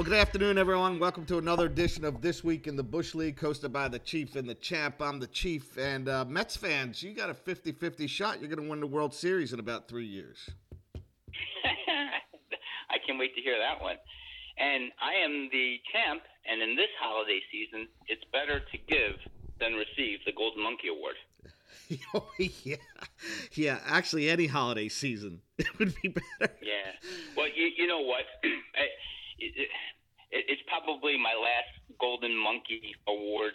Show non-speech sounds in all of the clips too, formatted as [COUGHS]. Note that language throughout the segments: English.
Well, good afternoon, everyone. Welcome to another edition of This Week in the Bush League, hosted by the Chief and the Champ. I'm the Chief. And uh, Mets fans, you got a 50 50 shot. You're going to win the World Series in about three years. [LAUGHS] I can't wait to hear that one. And I am the champ, and in this holiday season, it's better to give than receive the Golden Monkey Award. [LAUGHS] oh, yeah. Yeah, actually, any holiday season, [LAUGHS] it would be better. Yeah. Well, you, you know what? [CLEARS THROAT] I, it, it, it's probably my last Golden Monkey Award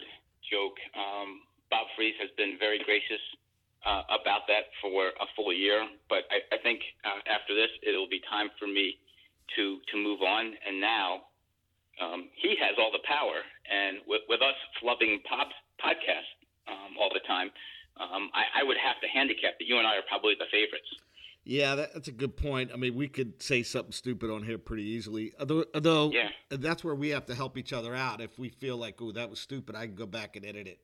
joke. Um, Bob Freeze has been very gracious uh, about that for a full year, but I, I think uh, after this, it'll be time for me to to move on. And now um, he has all the power, and with, with us flubbing pop podcasts um, all the time, um, I, I would have to handicap that you and I are probably the favorites. Yeah, that, that's a good point. I mean, we could say something stupid on here pretty easily. Although, although Yeah. that's where we have to help each other out. If we feel like, oh, that was stupid, I can go back and edit it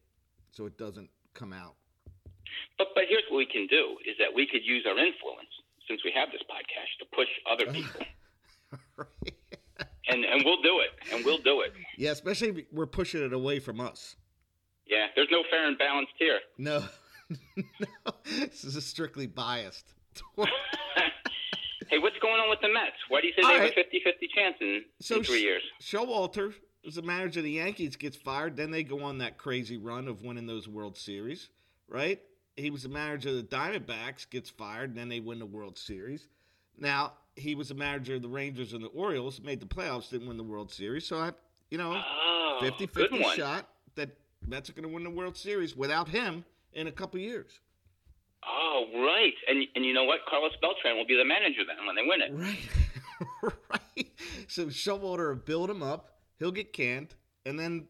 so it doesn't come out. But but here's what we can do is that we could use our influence since we have this podcast to push other [LAUGHS] people, and and we'll do it, and we'll do it. yeah, especially if we're pushing it away from us. Yeah, there's no fair and balanced here. No, [LAUGHS] no, this is strictly biased. [LAUGHS] hey, what's going on with the Mets? Why do you say All they have a 50-50 chance in, in three years? Showalter, as the manager of the Yankees, gets fired. Then they go on that crazy run of winning those World Series, right? He was the manager of the Diamondbacks, gets fired, and then they win the World Series. Now he was the manager of the Rangers and the Orioles, made the playoffs, didn't win the World Series. So I, you know, Oh, 50 good 50 shot that Mets are going to win the World Series without him in a couple years. Oh, right. And and you know what? Carlos Beltran will be the manager then when they win it. Right. [LAUGHS] right. So Showalter will build him up. He'll get canned, and then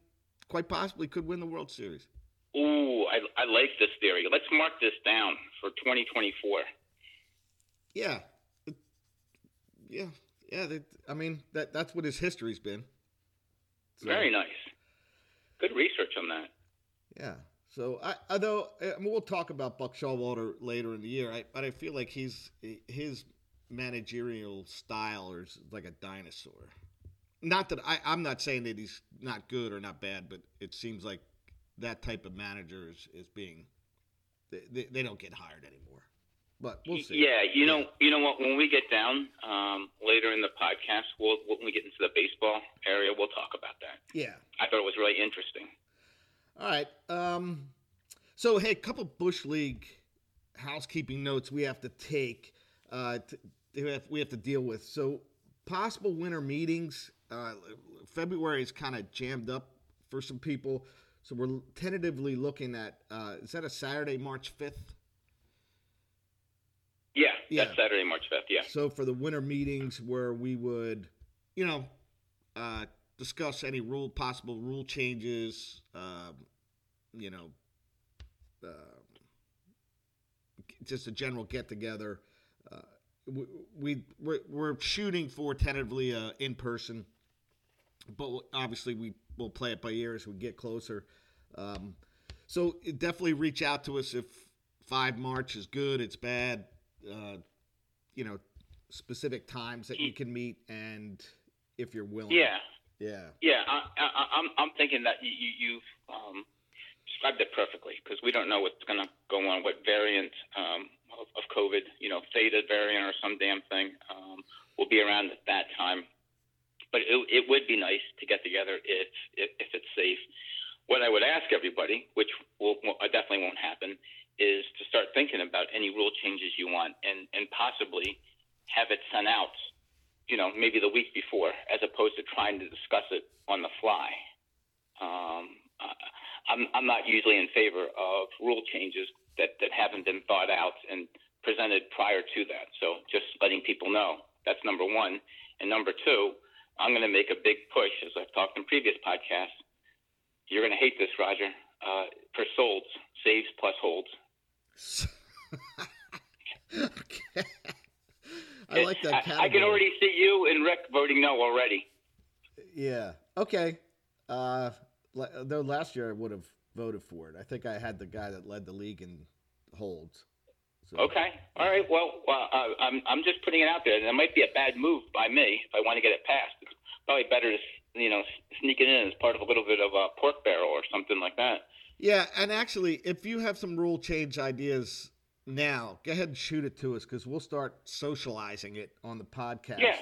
quite possibly could win the World Series. Ooh, I, I like this theory. Let's mark this down for 2024. Yeah. Yeah. Yeah. That, I mean, that that's what his history's been. So, Very nice. Good research on that. Yeah. So, I, although I mean, we'll talk about Buck Showalter later in the year, I, but I feel like he's his managerial style is like a dinosaur. Not that I, I'm not saying that he's not good or not bad, but it seems like that type of manager is, is being they, they, don't get hired anymore. But we'll see. Yeah, you know, you know what? When we get down um, later in the podcast, we'll when we get into the baseball area, we'll talk about that. Yeah. I thought it was really interesting. All right. Um, so, hey, a couple Bush League housekeeping notes we have to take. Uh, t- we have, we have to deal with. So, possible winter meetings. Uh, February is kind of jammed up for some people. So, we're tentatively looking at uh, is that a Saturday, March 5th? Yeah, Yeah. that's Saturday, March fifth. Yeah. So, for the winter meetings where we would, you know, uh, discuss any rule, possible rule changes, um, you know, um just a general get together. Uh, we, we we're, we're shooting for tentatively uh, in person, but obviously we will play it by ear as we get closer. Um, so definitely reach out to us if five March is good, it's bad. Uh, you know, specific times that you can meet, and if you're willing. Yeah. Yeah. Yeah, I, I, I'm I'm thinking that you, you you've um, described it perfectly because we don't know what's going to go on, what variant um, of, of COVID, you know, Theta variant or some damn thing, um, will be around at that time. But it, it would be nice to get together if, if if it's safe. What I would ask everybody, which will, will uh, definitely won't happen, is to start thinking about any rule changes you want and and possibly have it sent out you know, maybe the week before, as opposed to trying to discuss it on the fly. Um, I'm, I'm not usually in favor of rule changes that, that haven't been thought out and presented prior to that. So just letting people know that's number one. And number two, I'm going to make a big push, as I've talked in previous podcasts. You're going to hate this, Roger. Uh, for solds, saves plus holds. [LAUGHS] okay. I like that I, category. I can already see you and Rick voting no already. Yeah. Okay. Uh, though last year I would have voted for it. I think I had the guy that led the league in holds. So, Okay. All right. Well, uh, I'm I'm just putting it out there. That might be a bad move by me if I want to get it passed. probably better to you know sneak it in as part of a little bit of a pork barrel or something like that. Yeah, and actually, if you have some rule change ideas now, go ahead and shoot it to us because we'll start socializing it on the podcast. Yeah,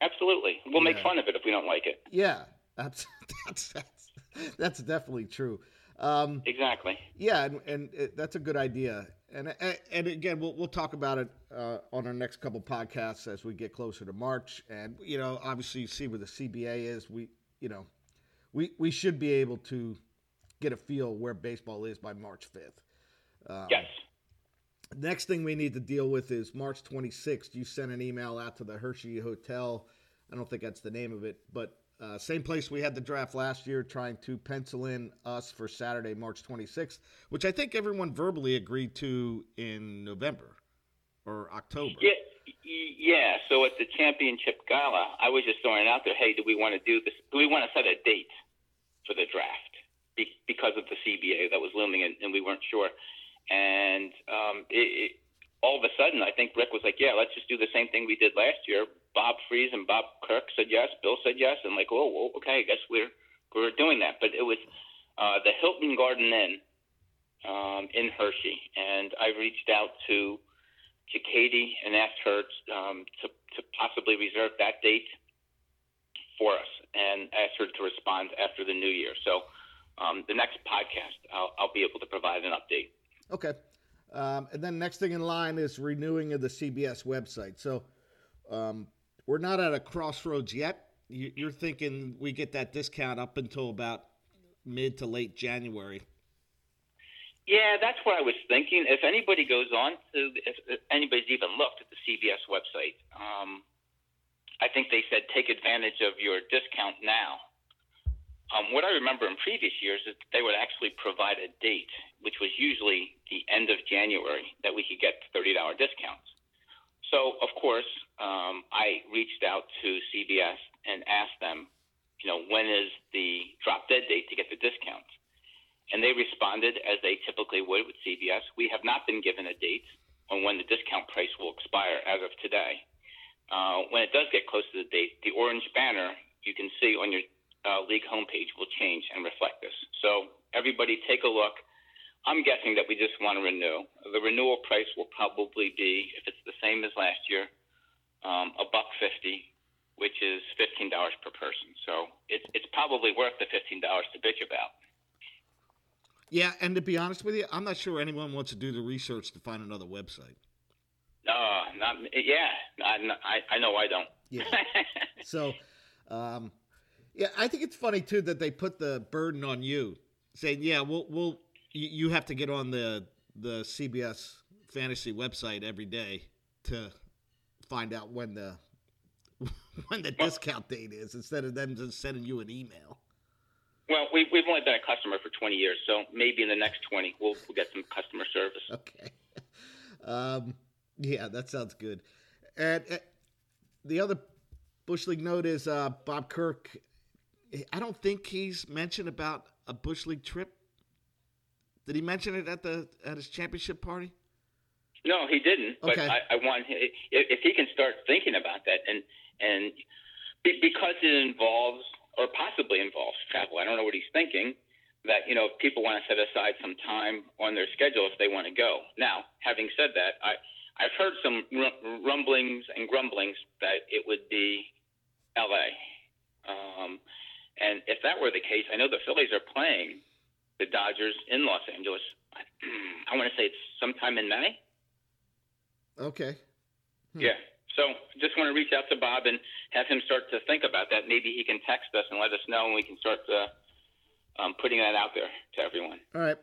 absolutely. We'll make fun of it if we don't like it. Yeah, that's [LAUGHS] that's that's, that's definitely true. Um, Exactly. yeah, and, and it, that's a good idea. And and, and again, we'll we'll talk about it uh, on our next couple podcasts as we get closer to March. And you know, obviously, you see where the CBA is. We you know, we we should be able to get a feel where baseball is by March fifth. Um, Yes. Next thing we need to deal with is March 26th. You sent an email out to the Hershey Hotel. I don't think that's the name of it, but uh, same place we had the draft last year, trying to pencil in us for Saturday, March 26th, which I think everyone verbally agreed to in November or October. Yeah. Yeah. So at the championship gala, I was just throwing out there. Hey, do we want to do this? Do we want to set a date for the draft Be- because of the CBA that was looming, and, and we weren't sure. And um, it, it, all of a sudden, I think Rick was like, "Yeah, let's just do the same thing we did last year." Bob Freeze and Bob Kirk said yes. Bill said yes, and like, "Oh, well, okay, I guess we're we're doing that." But it was uh, the Hilton Garden Inn um, in Hershey, and I reached out to to Katie and asked her um, to to possibly reserve that date for us, and asked her to respond after the new year. So. Um, the next podcast, I'll, I'll be able to provide an update. Okay. Um, and then next thing in line is renewing of the CBS website. So um, we're not at a crossroads yet. You- You're thinking we get that discount up until about mid to late January. Yeah, that's what I was thinking. If anybody goes on to, if if anybody's even looked at the CBS website, um, I think they said take advantage of your discount now. Um, what I remember in previous years is they would actually provide a date, which was usually the end of January, that we could get $30 discounts. So, of course, um, I reached out to CBS and asked them, you know, when is the drop dead date to get the discounts? and they responded as they typically would with CBS. We have not been given a date on when the discount price will expire as of today. Uh, when it does get close to the date, the orange banner you can see on your uh, league homepage will change and reflect this. So everybody take a look. I'm guessing that we just want to renew. The renewal price will probably be, if it's the same as last year, um, a buck fifty, which is fifteen dollars per person. So it's it's probably worth the fifteen dollars to bitch about. Yeah, and to be honest with you, I'm not sure anyone wants to do the research to find another website. No, not yeah. I, I, I know I don't. Yeah. [LAUGHS] So, um, yeah, I think it's funny too that they put the burden on you, saying, "Yeah, we'll, we'll you, you have to get on the the CBS fantasy website every day to find out when the [LAUGHS] when the discount date is, instead of them just sending you an email." well, we've, we've only been a customer for 20 years, so maybe in the next 20 we'll, we'll get some customer service. Okay. [LAUGHS] Um, yeah, that sounds good. And uh, the other Bush League note is uh, Bob Kirk. I don't think he's mentioned about a Bush League trip. Did he mention it at the at his championship party? No, he didn't. But Okay. I, I want if, if he can start thinking about that, and and be, because it involves or possibly involves travel. I don't know what he's thinking. That you know, people want to set aside some time on their schedule if they want to go. Now, having said that, I I've heard some rumblings and grumblings that it would be L.A. Um, and if that were the case, I know the Phillies are playing the Dodgers in Los Angeles. [CLEARS THROAT] I want to say it's sometime in May. Okay. Hmm. Yeah. So just want to reach out to Bob and have him start to think about that. Maybe he can text us and let us know, and we can start uh, um, putting that out there to everyone. All right.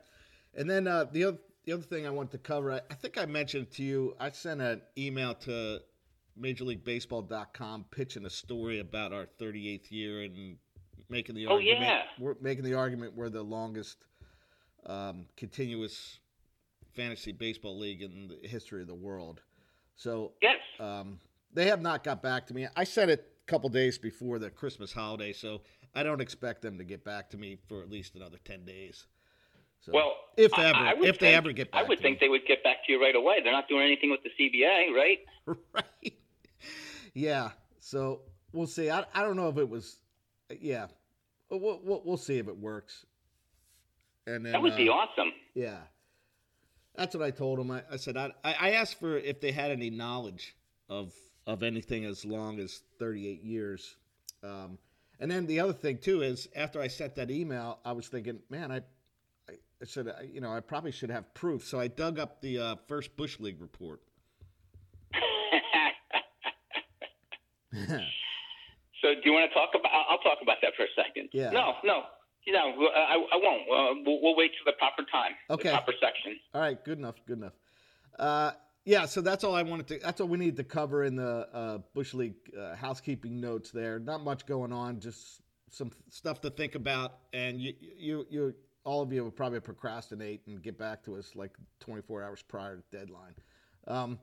And then uh, the other the other thing I wanted to cover, I, I think I mentioned to you, I sent an email to MajorLeagueBaseball.com pitching a story about our 38th year and making the Oh, argument. yeah. We're making the argument we're the longest um, continuous fantasy baseball league in the history of the world. So Yes. um, they have not got back to me. I sent it a couple days before the Christmas holiday, so I don't expect them to get back to me for at least another 10 days. So, Well, if I- ever, I would if they think- ever get back, I would think they would get back to you right away. They're not doing anything with the CBA, right? [LAUGHS] right? Yeah. So we'll see. I, I don't know if it was, yeah, we'll, we'll, we'll see if it works. And then, That would be uh, awesome. Yeah, that's what I told him. I, I said I, I asked for if they had any knowledge of of anything as long as 38 years. Um, and then the other thing too is after I sent that email, I was thinking, man, I I, said you know I probably should have proof. So I dug up the uh, first bush league report. [LAUGHS] [LAUGHS] Do you want to talk about? I'll talk about that for a second. Yeah. No, no, you know, I, I won't. Uh, we'll, we'll wait till the proper time. Okay. The proper section. All right, good enough, good enough. Uh, yeah, so that's all I wanted to. That's all we needed to cover in the uh, bush league uh, housekeeping notes. There, not much going on, just some stuff to think about. And you, you, you, all of you will probably procrastinate and get back to us like 24 hours prior to deadline. Um,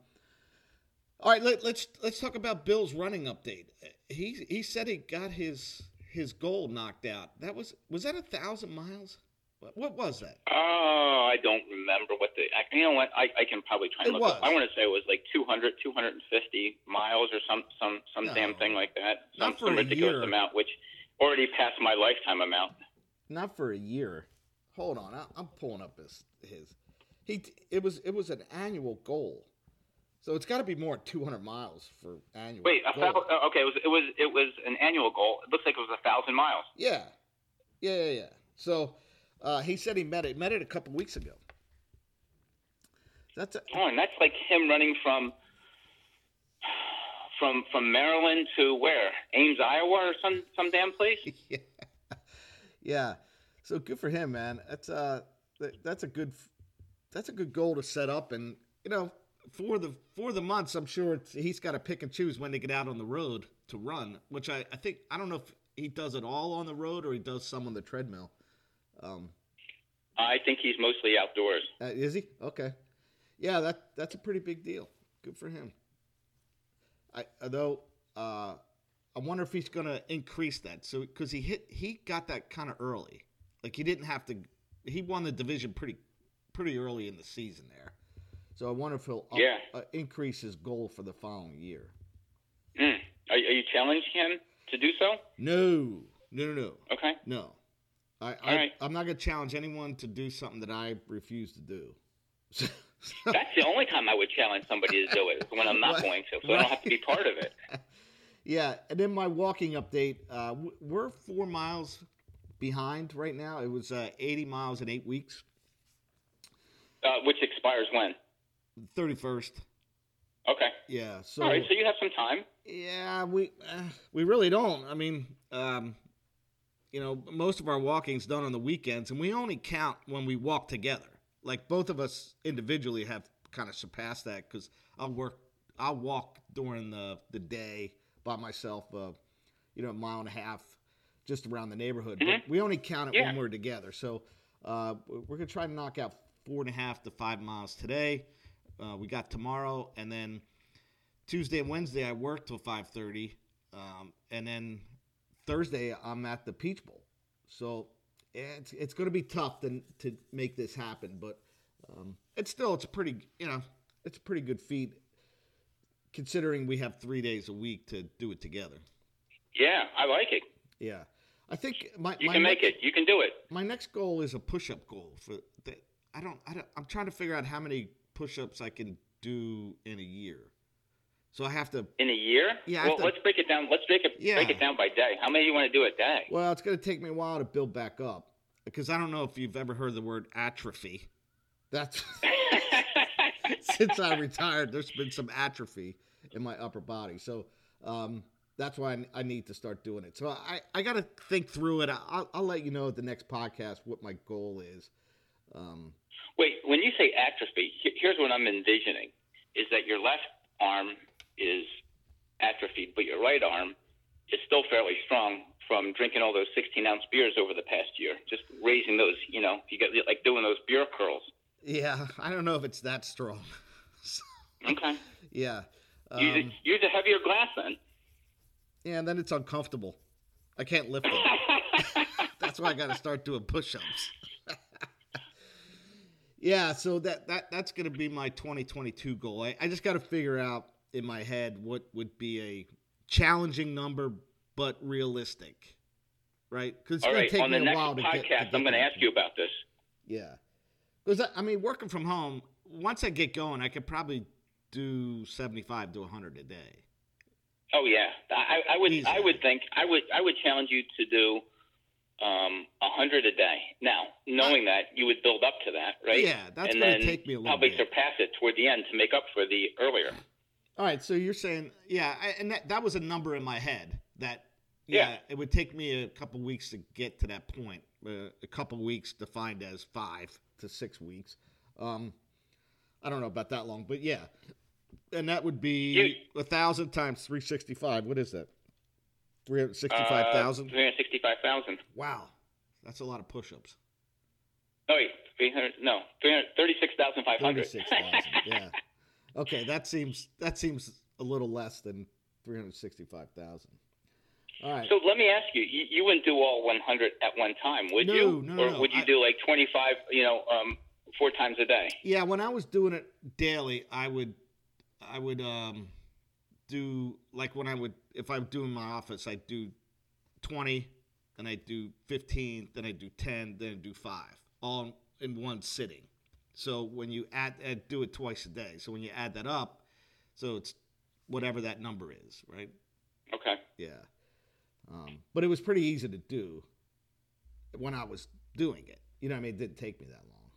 all right, let, let's let's talk about Bill's running update. He he said he got his his goal knocked out. That was was that a thousand miles? What, what was that? Oh, I don't remember what the. I- You know what? I, I can probably try and It look. Up. I want to say it was like 200, 250 miles or some some some No. damn thing like that. Some, Not for some a ridiculous year. amount, which already passed my lifetime amount. not for a year. Hold on, I, I'm pulling up his his. He it was it was an annual goal, so it's got to be more than 200 miles for annual. Wait, a goal. uh, okay, it was it was it was an annual goal. It looks like it was a thousand miles. Yeah, yeah, yeah, yeah. So uh, he said he met it met it a couple weeks ago. That's a, Oh, and that's like him running from from from Maryland to where? Ames, Iowa, or some some damn place. [LAUGHS] yeah, yeah. So good for him, man. That's uh, that, that's a good, that's a good goal to set up, and you know, for the for the months, I'm sure it's, he's got to pick and choose when to get out on the road to run. Which I, I think I don't know if he does it all on the road or he does some on the treadmill. Um, I think he's mostly outdoors. uh, is he okay? Yeah, that that's a pretty big deal. Good for him. I although uh, I wonder if he's going to increase that. So because he hit he got that kind of early, like he didn't have to. He won the division pretty pretty early in the season there. So I wonder if he'll up, Yeah. uh, increase his goal for the following year. Mm. Are, are you challenging him to do so? No, no, no, no, Okay. no. I, I right. I'm not going to challenge anyone to do something that I refuse to do. [LAUGHS] That's the only time I would challenge somebody to do it when I'm not Right. going to, so I don't have to be part of it. [LAUGHS] Yeah, and then my walking update. Uh, we're four miles behind right now. It was uh, 80 miles in eight weeks. Uh, which expires when? 31st. Okay. Yeah. So, All right. So you have some time. yeah, we uh, we really don't. I mean, um, you know, most of our walking's done on the weekends, and we only count when we walk together. Like both of us individually have kind of surpassed that because I'll work, I'll walk during the the day by myself. Uh, you know, a mile and a half just around the neighborhood. Mhm. But we only count it Yeah. when we're together. So uh, we're gonna try to knock out four and a half to five miles today. Uh, we got tomorrow, and then Tuesday and Wednesday I work till five thirty, um, and then Thursday I'm at the Peach Bowl. So it's it's going to be tough to to make this happen, but um, it's still it's a pretty you know it's a pretty good feat considering we have three days a week to do it together. Yeah, I like it. Yeah, I think my You my can make next- it. You can do it. my next goal is a push-up goal for the, I don't I don't I'm trying to figure out how many push-ups I can do in a year. So I have to In a year? Yeah, Well, to- let's break it down. Let's break it Yeah. break it down by day. How many you want to do a day? well, it's going to take me a while to build back up because I don't know if you've ever heard the word atrophy. That's [LAUGHS] since I retired, there's been some atrophy in my upper body. So um, that's why I, I need to start doing it. So I, I got to think through it. I'll, I'll let you know at the next podcast what my goal is. Um, Wait, when you say atrophy, here's what I'm envisioning: is that your left arm is atrophied, but your right arm is still fairly strong from drinking all those 16 ounce beers over the past year. Just raising those, you know, you get like doing those beer curls. yeah, I don't know if it's that strong. [LAUGHS] Okay. yeah. use, Um, a, use a heavier glass then. yeah, and then it's uncomfortable. I can't lift it. [LAUGHS] [LAUGHS] That's why I got to start doing push-ups. Yeah, so that that that's going to be my 2022 goal. I, I just got to figure out in my head what would be a challenging number, but realistic, right? Because it's going right, to take me a while to get. to get I'm going to ask you about this. Yeah, because I mean, working from home, once I get going, I could probably do seventy-five to hundred a day. Oh yeah, I, I would. I would think. I would. I would challenge you to do um, a hundred a day. Now, knowing that, you would build up to that, right? Yeah, that's going to take me a little probably bit. surpass it toward the end to make up for the earlier. All right, so you're saying, yeah, I, and that, that was a number in my head that, yeah, Yeah. it would take me a couple weeks to get to that point. Uh, a couple weeks defined as five to six weeks. Um, I don't know about that long, but yeah, and that would be a thousand times three sixty five. What is that? Three hundred sixty five thousand. Uh, Three hundred sixty-five thousand. wow, that's a lot of push ups. Oh wait, three hundred. No, three hundred thirty-six thousand five hundred. Thirty six thousand. [LAUGHS] yeah. Okay, that seems that seems a little less than three hundred sixty five thousand. All right. So let me ask you, you, you wouldn't do all 100 at one time, would No, you? no, or no, would you I- do like 25, you know, um, four times a day? Yeah, when I was doing it daily, I would, I would um, do like when I would if I would do in my office, I'd do twenty, then I'd do fifteen, then I'd do ten, then I'd do five, all in one sitting. So when you add, add do it twice a day. So when you add that up, so it's whatever that number is, right? Okay. Yeah. Um, but it was pretty easy to do when I was doing it. You know, what I mean, it didn't take me that long.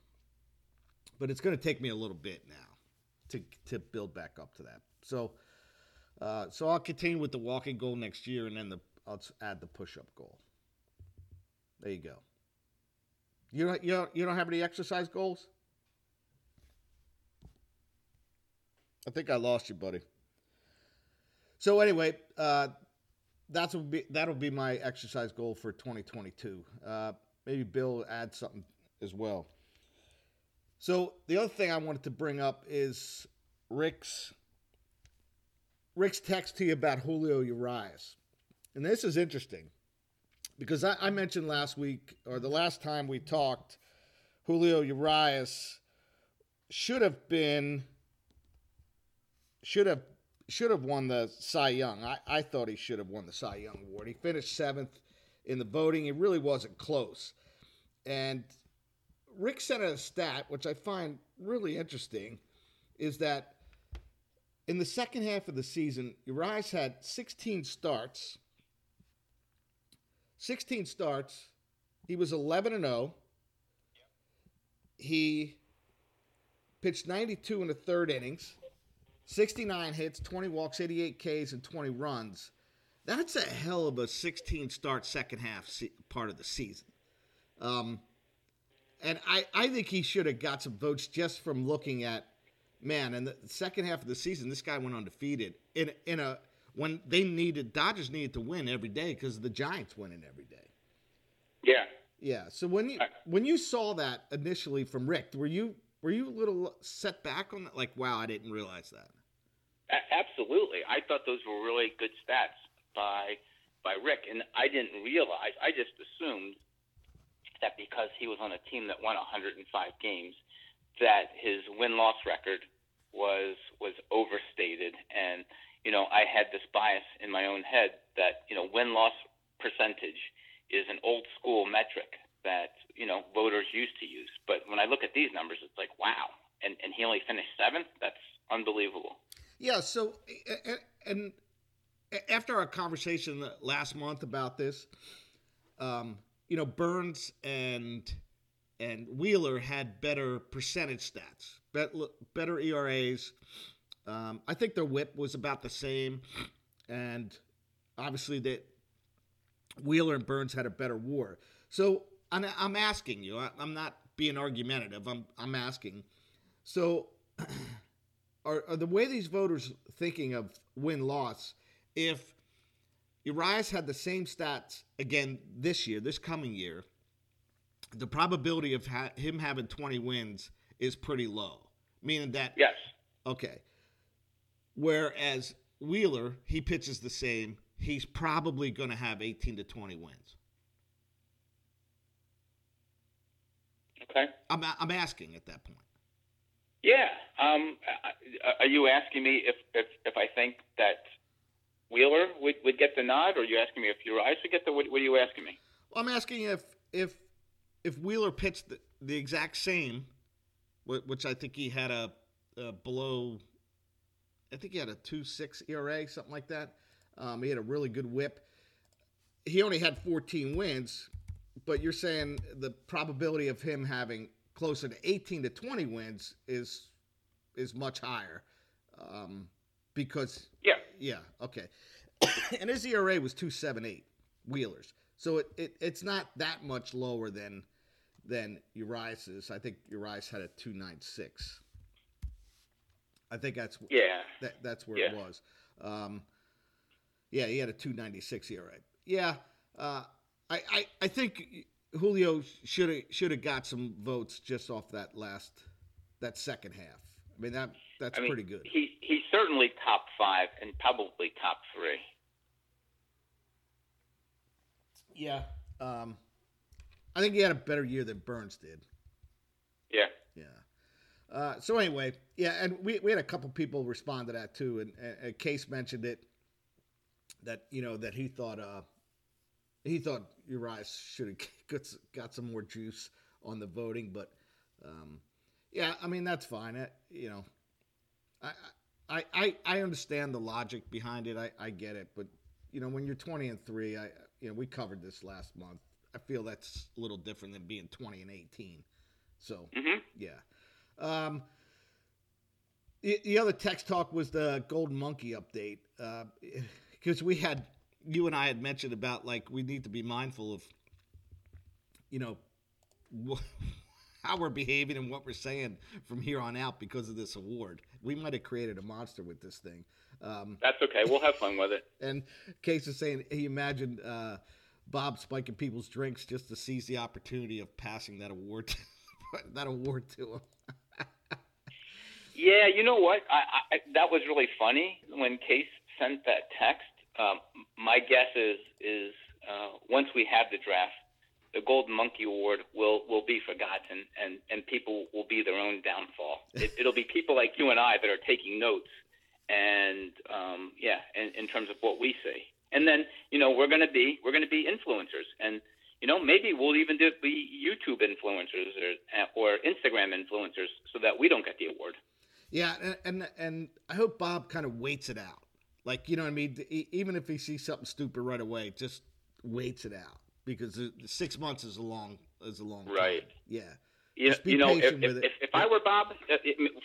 But it's going to take me a little bit now to to build back up to that. So, uh, so I'll continue with the walking goal next year, and then the I'll add the push up goal. There you go. You don't, you don't you don't have any exercise goals? I think I lost you, buddy. So anyway, uh, that's will be that'll be my exercise goal for 2022. Uh, maybe Bill add something as well. So the other thing I wanted to bring up is Rick's Rick's text to you about Julio Urias, and this is interesting because I, I mentioned last week or the last time we talked, Julio Urias should have been should have should have won the Cy Young. I, I thought he should have won the Cy Young award. He finished seventh in the voting. It really wasn't close. And Rick sent a stat, which I find really interesting, is that in the second half of the season, Urias had 16 starts. 16 starts. He was 11 and 0. He pitched 92 in the third innings. 69 hits, 20 walks, 88 Ks, and 20 runs. That's a hell of a 16 start second half se- part of the season. Um, and I, I think he should have got some votes just from looking at, man, in the second half of the season, this guy went undefeated in, in a when they needed Dodgers needed to win every day because the Giants winning every day. Yeah. Yeah. So when you when you saw that initially from Rick, were you were you a little set back on that? Like, wow, I didn't realize that. A- absolutely. I thought those were really good stats by by Rick, and I didn't realize. I just assumed that because he was on a team that won 105 games, that his win loss record was was overstated, and you know I had this bias in my own head that you know win loss percentage is an old school metric that you know voters used to use. But when I look at these numbers, it's like wow, and and he only finished seventh. That's unbelievable. Yeah. So and, after our conversation last month about this, um, you know, Burnes and and Wheeler had better percentage stats, better ERAs. Um, I think their WHIP was about the same, and obviously that Wheeler and Burnes had a better WAR. So I'm, I'm asking you. I, I'm not being argumentative. I'm I'm asking. So [CLEARS THROAT] are, are the way these voters thinking of win loss if Urias had the same stats again this year, this coming year, the probability of ha- him having 20 wins is pretty low. Meaning that Yes. okay. Whereas Wheeler, he pitches the same, he's probably going to have 18 to 20 wins. Okay. I'm I'm asking at that point. Yeah. Um, are you asking me if, if, if I think that Wheeler would, would get the nod, or are you asking me if Urias would get the? What, what are you asking me? Well, I'm asking if if if Wheeler pitched the, the exact same, which I think he had a, a below. I think he had a two six ERA, something like that. Um, he had a really good WHIP. He only had 14 wins, but you're saying the probability of him having closer to 18 to 20 wins is is much higher. Um, because yeah, yeah, okay. [COUGHS] and his ERA was 278 Wheelers. So it, it it's not that much lower than than Urias's. I think Urias had a 296. I think that's yeah. That, that's where yeah. it was. Um, yeah, he had a 296 ERA. Yeah, uh, I, I I think Julio should have should have got some votes just off that last that second half. I mean that that's I mean, pretty good. He he's certainly top five and probably top three. Yeah. Um, I think he had a better year than Burnes did. Yeah. Yeah. Uh, so anyway, yeah, and we, we had a couple people respond to that too, and, and Case mentioned it that you know that he thought uh he thought Urias should have [LAUGHS] got, got some more juice on the voting, but um, yeah, I mean that's fine. I, you know, I, I I I understand the logic behind it. I, I get it, but you know when you're 20 and three, I you know we covered this last month. I feel that's a little different than being 20 and 18. So mm-hmm. yeah. Um, the, the other text talk was the Golden Monkey update because uh, [LAUGHS] we had you and I had mentioned about like we need to be mindful of you know wh- [LAUGHS] how we're behaving and what we're saying from here on out because of this award. We might have created a monster with this thing. Um, That's okay. We'll have fun with it. [LAUGHS] And Case is saying he imagined uh, Bob spiking people's drinks just to seize the opportunity of passing that award to, [LAUGHS] that award to him. yeah, you know what? I, I, that was really funny when Case sent that text. Um, my guess is is uh, once we have the draft, the Golden Monkey Award will will be forgotten, and and people will be their own downfall. It, [LAUGHS] it'll be people like you and I that are taking notes, and um, yeah, in, in terms of what we see. And then you know we're going to be we're going to be influencers, and you know maybe we'll even do, be YouTube influencers or or Instagram influencers, so that we don't get the award. Yeah, and and, and I hope Bob kind of waits it out. Like you know what I mean. Even if he sees something stupid right away, just waits it out because six months is a long is a long right. Time. Yeah. You, you know, if, if, if, if, I were Bob, uh,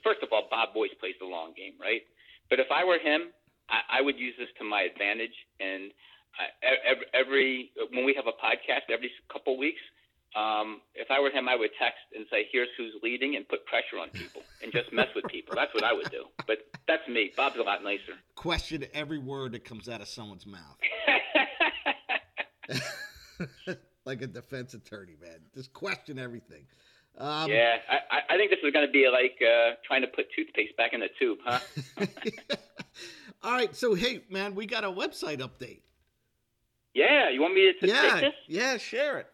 first of all, Bob Boyce plays the long game, right? But if I were him, I, I would use this to my advantage. And I, every, every when we have a podcast every couple weeks, um, if I were him, I would text and say, "Here's who's leading," and put pressure on people and just mess with people. That's what I would do. But that's me. Bob's a lot nicer. Question every word that comes out of someone's mouth. [LAUGHS] like a defense attorney, man. Just question everything. Um, yeah, I, I think this is going to be like uh, trying to put toothpaste back in the tube, huh? [LAUGHS] All right, so hey, man, we got a website update. Yeah, you want me to yeah, take this? Yeah, share it.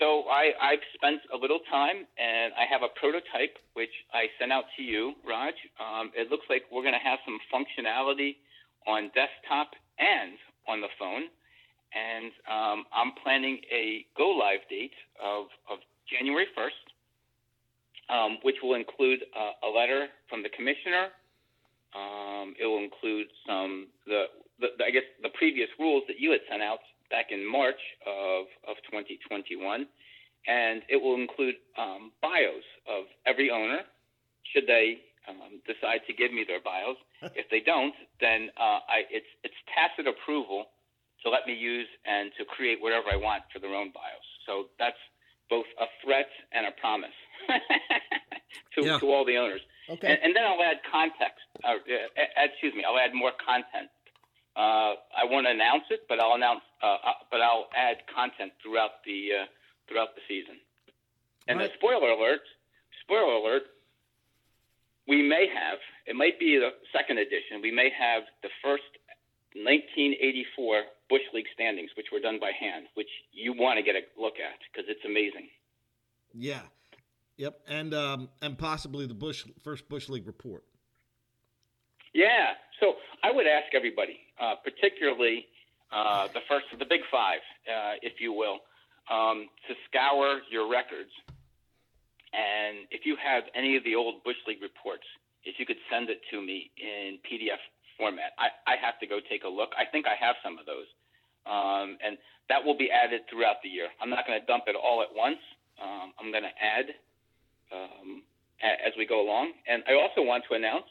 So I, I've spent a little time, and I have a prototype which I sent out to you, Raj. Um, it looks like we're going to have some functionality on desktop and on the phone, and um, I'm planning a go live date of, of January 1st, um, which will include uh, a letter from the commissioner. Um, it will include some the, the I guess the previous rules that you had sent out back in March of, of 2021. And it will include um, bios of every owner, should they um, decide to give me their bios. [LAUGHS] if they don't, then uh, I, it's, it's tacit approval to let me use and to create whatever I want for their own bios. So that's both a threat and a promise [LAUGHS] to, yeah. to all the owners. Okay. And, and then I'll add context. Uh, uh, excuse me, I'll add more content uh, I won't announce it, but I'll announce, uh, uh, but I'll add content throughout the uh, throughout the season. And right. the spoiler alert, spoiler alert, we may have. It might be the second edition. We may have the first 1984 Bush League standings, which were done by hand, which you want to get a look at because it's amazing. Yeah. Yep, and um, and possibly the Bush first Bush League report. Yeah. So I would ask everybody uh, particularly uh, the first of the big five, uh, if you will, um, to scour your records. And if you have any of the old Bush League reports, if you could send it to me in PDF format, I, I have to go take a look. I think I have some of those. Um, and that will be added throughout the year. I'm not going to dump it all at once. Um, I'm going to add um, as we go along. And I also want to announce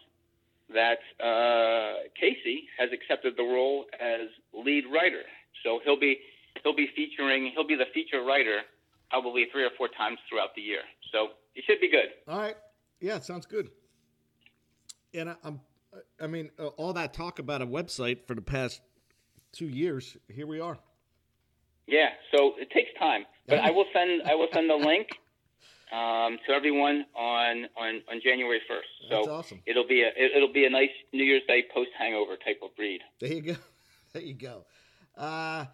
that uh, Casey has accepted the role as lead writer. So he'll be he'll be featuring he'll be the feature writer probably three or four times throughout the year. So it should be good. All right. Yeah, it sounds good. And I, I'm, I mean, uh, all that talk about a website for the past two years, here we are. Yeah, so it takes time, but I will send I will send the link [LAUGHS] um, to everyone on on, on January first. So awesome. it'll be a it, it'll be a nice New Year's Day post hangover type of read. There you go. [LAUGHS] There you go. Uh,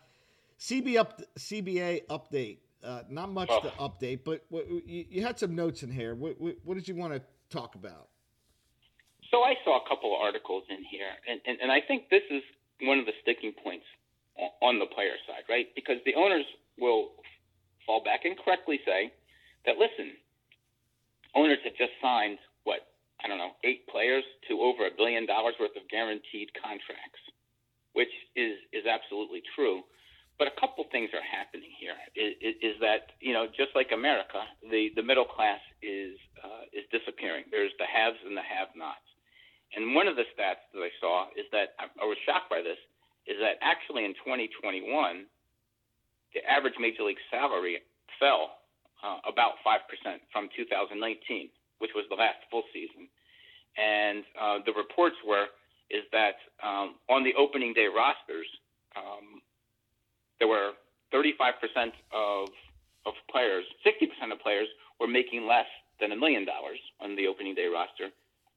CB up, CBA update. Uh, not much Oh. to update, but what, you, you had some notes in here. What, what, what did you want to talk about? So I saw a couple of articles in here, and, and, and I think this is one of the sticking points on the player side, right? Because the owners will fall back and correctly say that, listen, owners have just signed, what, I don't know, eight players to over a billion dollars worth of guaranteed contracts, which is, is absolutely true. But a couple things are happening here. Is, is that you know, just like America, the, the middle class is uh, is disappearing. There's the haves and the have-nots. And one of the stats that I saw is that I, I was shocked by this. Is that actually in 2021, the average major league salary fell uh, about five percent from 2019, which was the last full season. And uh, the reports were is that um, on the opening day rosters, um, there were 35% of of players, 60% of players were making less than a million dollars on the opening day roster,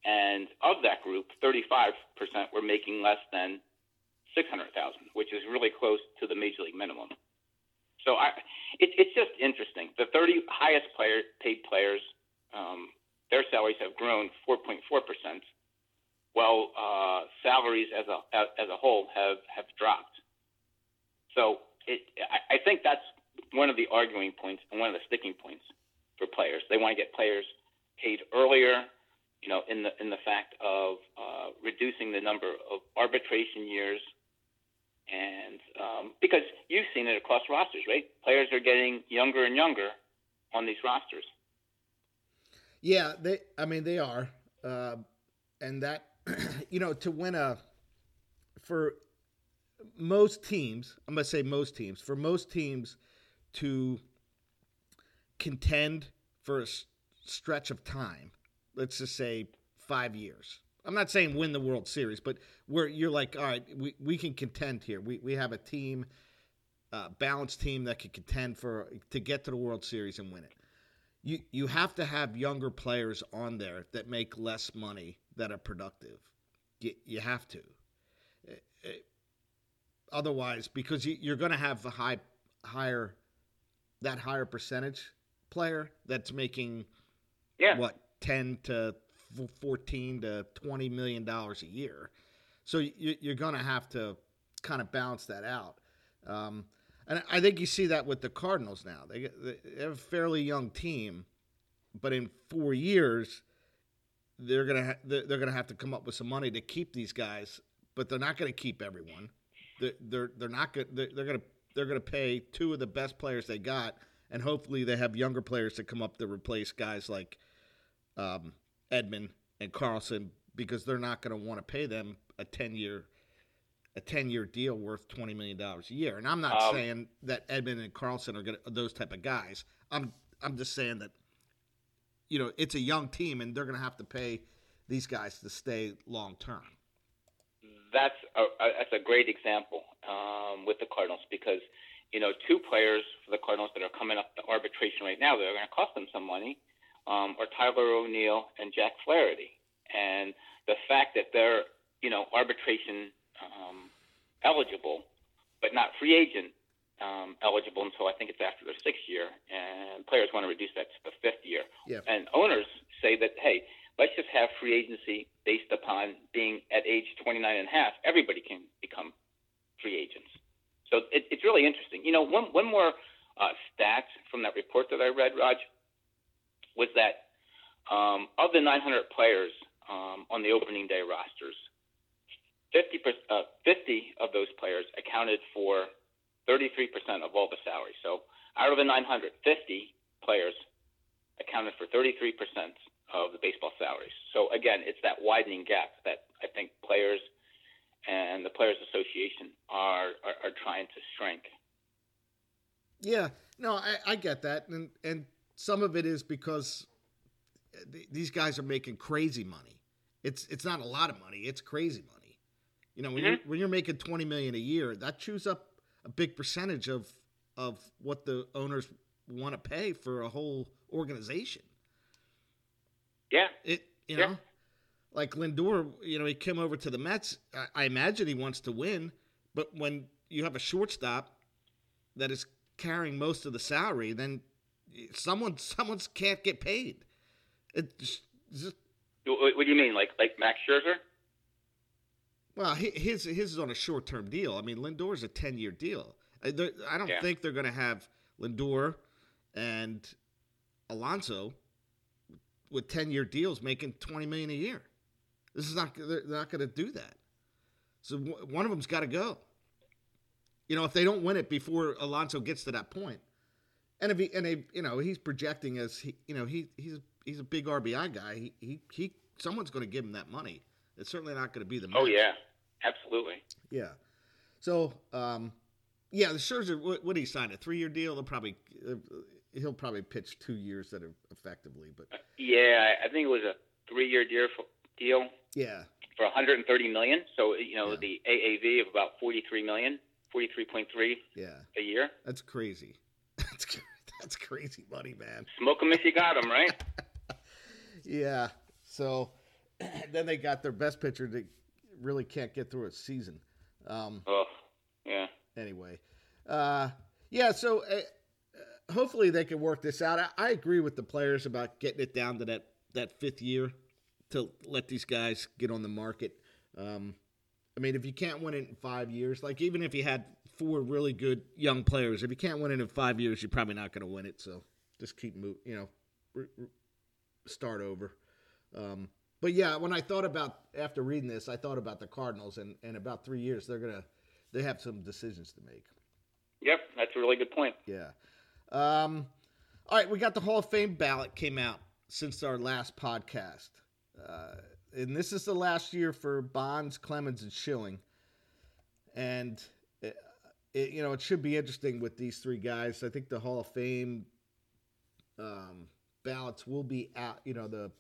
and of that group, 35% were making less than 600,000, which is really close to the major league minimum. So I, it, it's just interesting. The 30 highest player paid players, um, their salaries have grown 4.4 percent, while uh, salaries as a as a whole have have dropped. So it, I, I think that's one of the arguing points and one of the sticking points for players. They want to get players paid earlier, you know, in the in the fact of uh, reducing the number of arbitration years, and um, because you've seen it across rosters, right? Players are getting younger and younger on these rosters. Yeah, they. I mean, they are, uh, and that [CLEARS THROAT] you know to win a for most teams. I'm gonna say most teams. For most teams to contend for a stretch of time, let's just say five years. I'm not saying win the World Series, but where you're like, all right, we, we can contend here. We, we have a team, uh, balanced team that can contend for to get to the World Series and win it you you have to have younger players on there that make less money that are productive. You, you have to. Eh, eh, Otherwise, because you, you're going to have a high higher that higher percentage player that's making Yeah. what 10 to 14 to 20 million dollars a year. So you, you're going to have to kind of balance that out. Um, and I think you see that with the Cardinals now. They, they have a fairly young team, but in four years, they're gonna they're, gonna have to come up with some money to keep these guys. But they're not gonna keep everyone. They're they're, they're not they're, they're gonna they're gonna pay two of the best players they got, and hopefully they have younger players to come up to replace guys like um, Edman and Carlson because they're not gonna want to pay them a ten year a 10 year deal worth $20 million a year. And I'm not Um, saying that Edman and Carlson are gonna, those type of guys. I'm, I'm just saying that, you know, it's a young team and they're going to have to pay these guys to stay long term. that's a, a that's a great example um, with the Cardinals because you know two players for the Cardinals that are coming up to arbitration right now they're going to cost them some money um, are Tyler O'Neill and Jack Flaherty, and the fact that they're you know arbitration um, eligible but not free agent um, eligible until I think it's after their sixth year, and players want to reduce that to the fifth year. Yeah. And owners say that hey, let's just have free agency based upon being at age 29 and a half. Everybody can become free agents. So it, it's really interesting. You know, one, one more uh, stat from that report that I read, Raj, was that um, of the 900 players um, on the opening day rosters, 50, uh, 50 of those players accounted for 33% of all the salaries. So out of the 900, 50 players accounted for 33% of the baseball salaries. So again, it's that widening gap that I think players and the Players Association are, are, are trying to shrink. Yeah, no, I, I get that, and and some of it is because these guys are making crazy money. It's it's not a lot of money; it's crazy money. You know, when mm-hmm. you're when you're making twenty million a year, that chews up a big percentage of of what the owners want to pay for a whole organization. Yeah, it you yeah. know, like Lindor, you know, he came over to the Mets. I, I imagine he wants to win, but when you have a shortstop that is carrying most of the salary, then someone someone's can't get paid. It just, just, what do you mean, like like Max Scherzer? Well, his his is on a short term deal. I mean, Lindor's a ten year deal. Uh, I don't yeah. think they're going to have Lindor and Alonso with ten year deals making twenty million a year. This is not they're not going to do that. So one of them's got to go. You know, if they don't win it before Alonso gets to that point, and if he and they, you know, he's projecting as he, you know, he he's he's a big RBI guy. He he, he someone's going to give him that money. It's certainly not going to be the. Oh yeah, absolutely. Yeah. So, um, yeah, the Scherzer, what, what did he sign? A three-year deal? They'll probably uh, he'll probably pitch two years that are effectively, but uh, yeah, I think it was a three-year deal. deal. Yeah. For 130 million, so you know yeah. the AAV of about 43 million. 43.3 yeah. a year. That's crazy. That's [LAUGHS] that's crazy money, man. Smoke them if you got them, right? [LAUGHS] yeah. So [CLEARS THROAT] then they got their best pitcher that really can't get through a season. Um, oh, yeah. Anyway, uh, yeah. So uh, hopefully they can work this out. I, I, agree with the players about getting it down to that that fifth year to let these guys get on the market. Um, I mean, if you can't win it in five years, like even if you had four really good young players, if you can't win it in five years, you're probably not going to win it. So just keep moving, you know, re- re- start over. Um, but yeah, when I thought about after reading this, I thought about the Cardinals, and in about three years, they're gonna they have some decisions to make. Yep, that's a really good point. Yeah. Um, all right, we got the Hall of Fame ballot came out since our last podcast. Uh, and this is the last year for Bonds, Clemens, and Schilling. And it, it, you know it should be interesting with these three guys. I think the Hall of Fame um, ballots will be out. You know the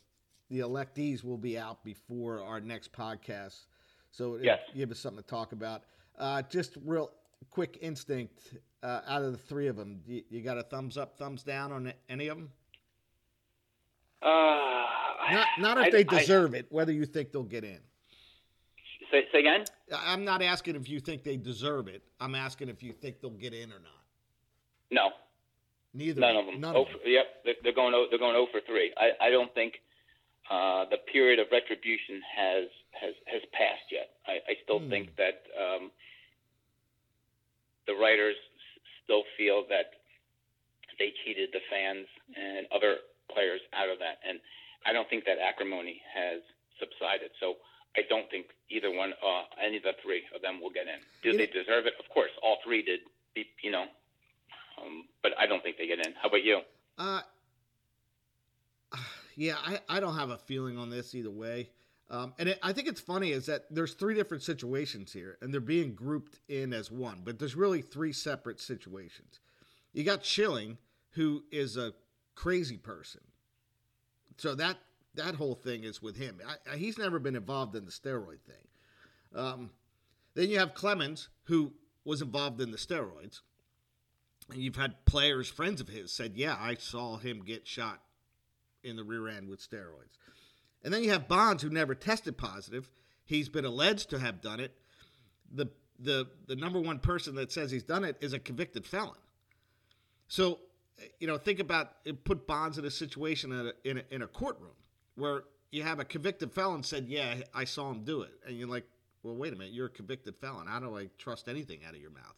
the electees will be out before our next podcast, so yes. give us something to talk about. Uh, just real quick instinct uh, out of the three of them, you, you, got a thumbs up, thumbs down on any of them? Uh, not, not if I, they deserve I, it, whether you think they'll get in. Say, say again? I'm not asking if you think they deserve it. I'm asking if you think they'll get in or not. No. Neither. None of them. None of them. Yep, they're going. They're going 0 for three. I, I don't think uh, the period of retribution has has has passed yet. I, I still hmm. think that um, the writers still feel that they cheated the fans and other players out of that, and I don't think that acrimony has subsided. So I don't think either one, uh, any of the three of them will get in. Do you they know, deserve it? Of course, all three did. You know, um, but I don't think they get in. How about you? Uh, [SIGHS] yeah, I, I don't have a feeling on this either way. Um, and it, I think it's funny is that there's three different situations here, and they're being grouped in as one, but there's really three separate situations. You got Schilling, who is a crazy person, so that that whole thing is with him. I, I, he's never been involved in the steroid thing. Um, then you have Clemens, who was involved in the steroids, and you've had players, friends of his, said, "Yeah, I saw him get shot in the rear end with steroids." And then you have Bonds, who never tested positive. He's been alleged to have done it. the the The number one person that says he's done it is a convicted felon. So you know, think about it, put Bonds in a situation in a, in a, in a courtroom where you have a convicted felon said, "Yeah, I saw him do it," and you're like, "Well, wait a minute, you're a convicted felon. How do I trust anything out of your mouth?"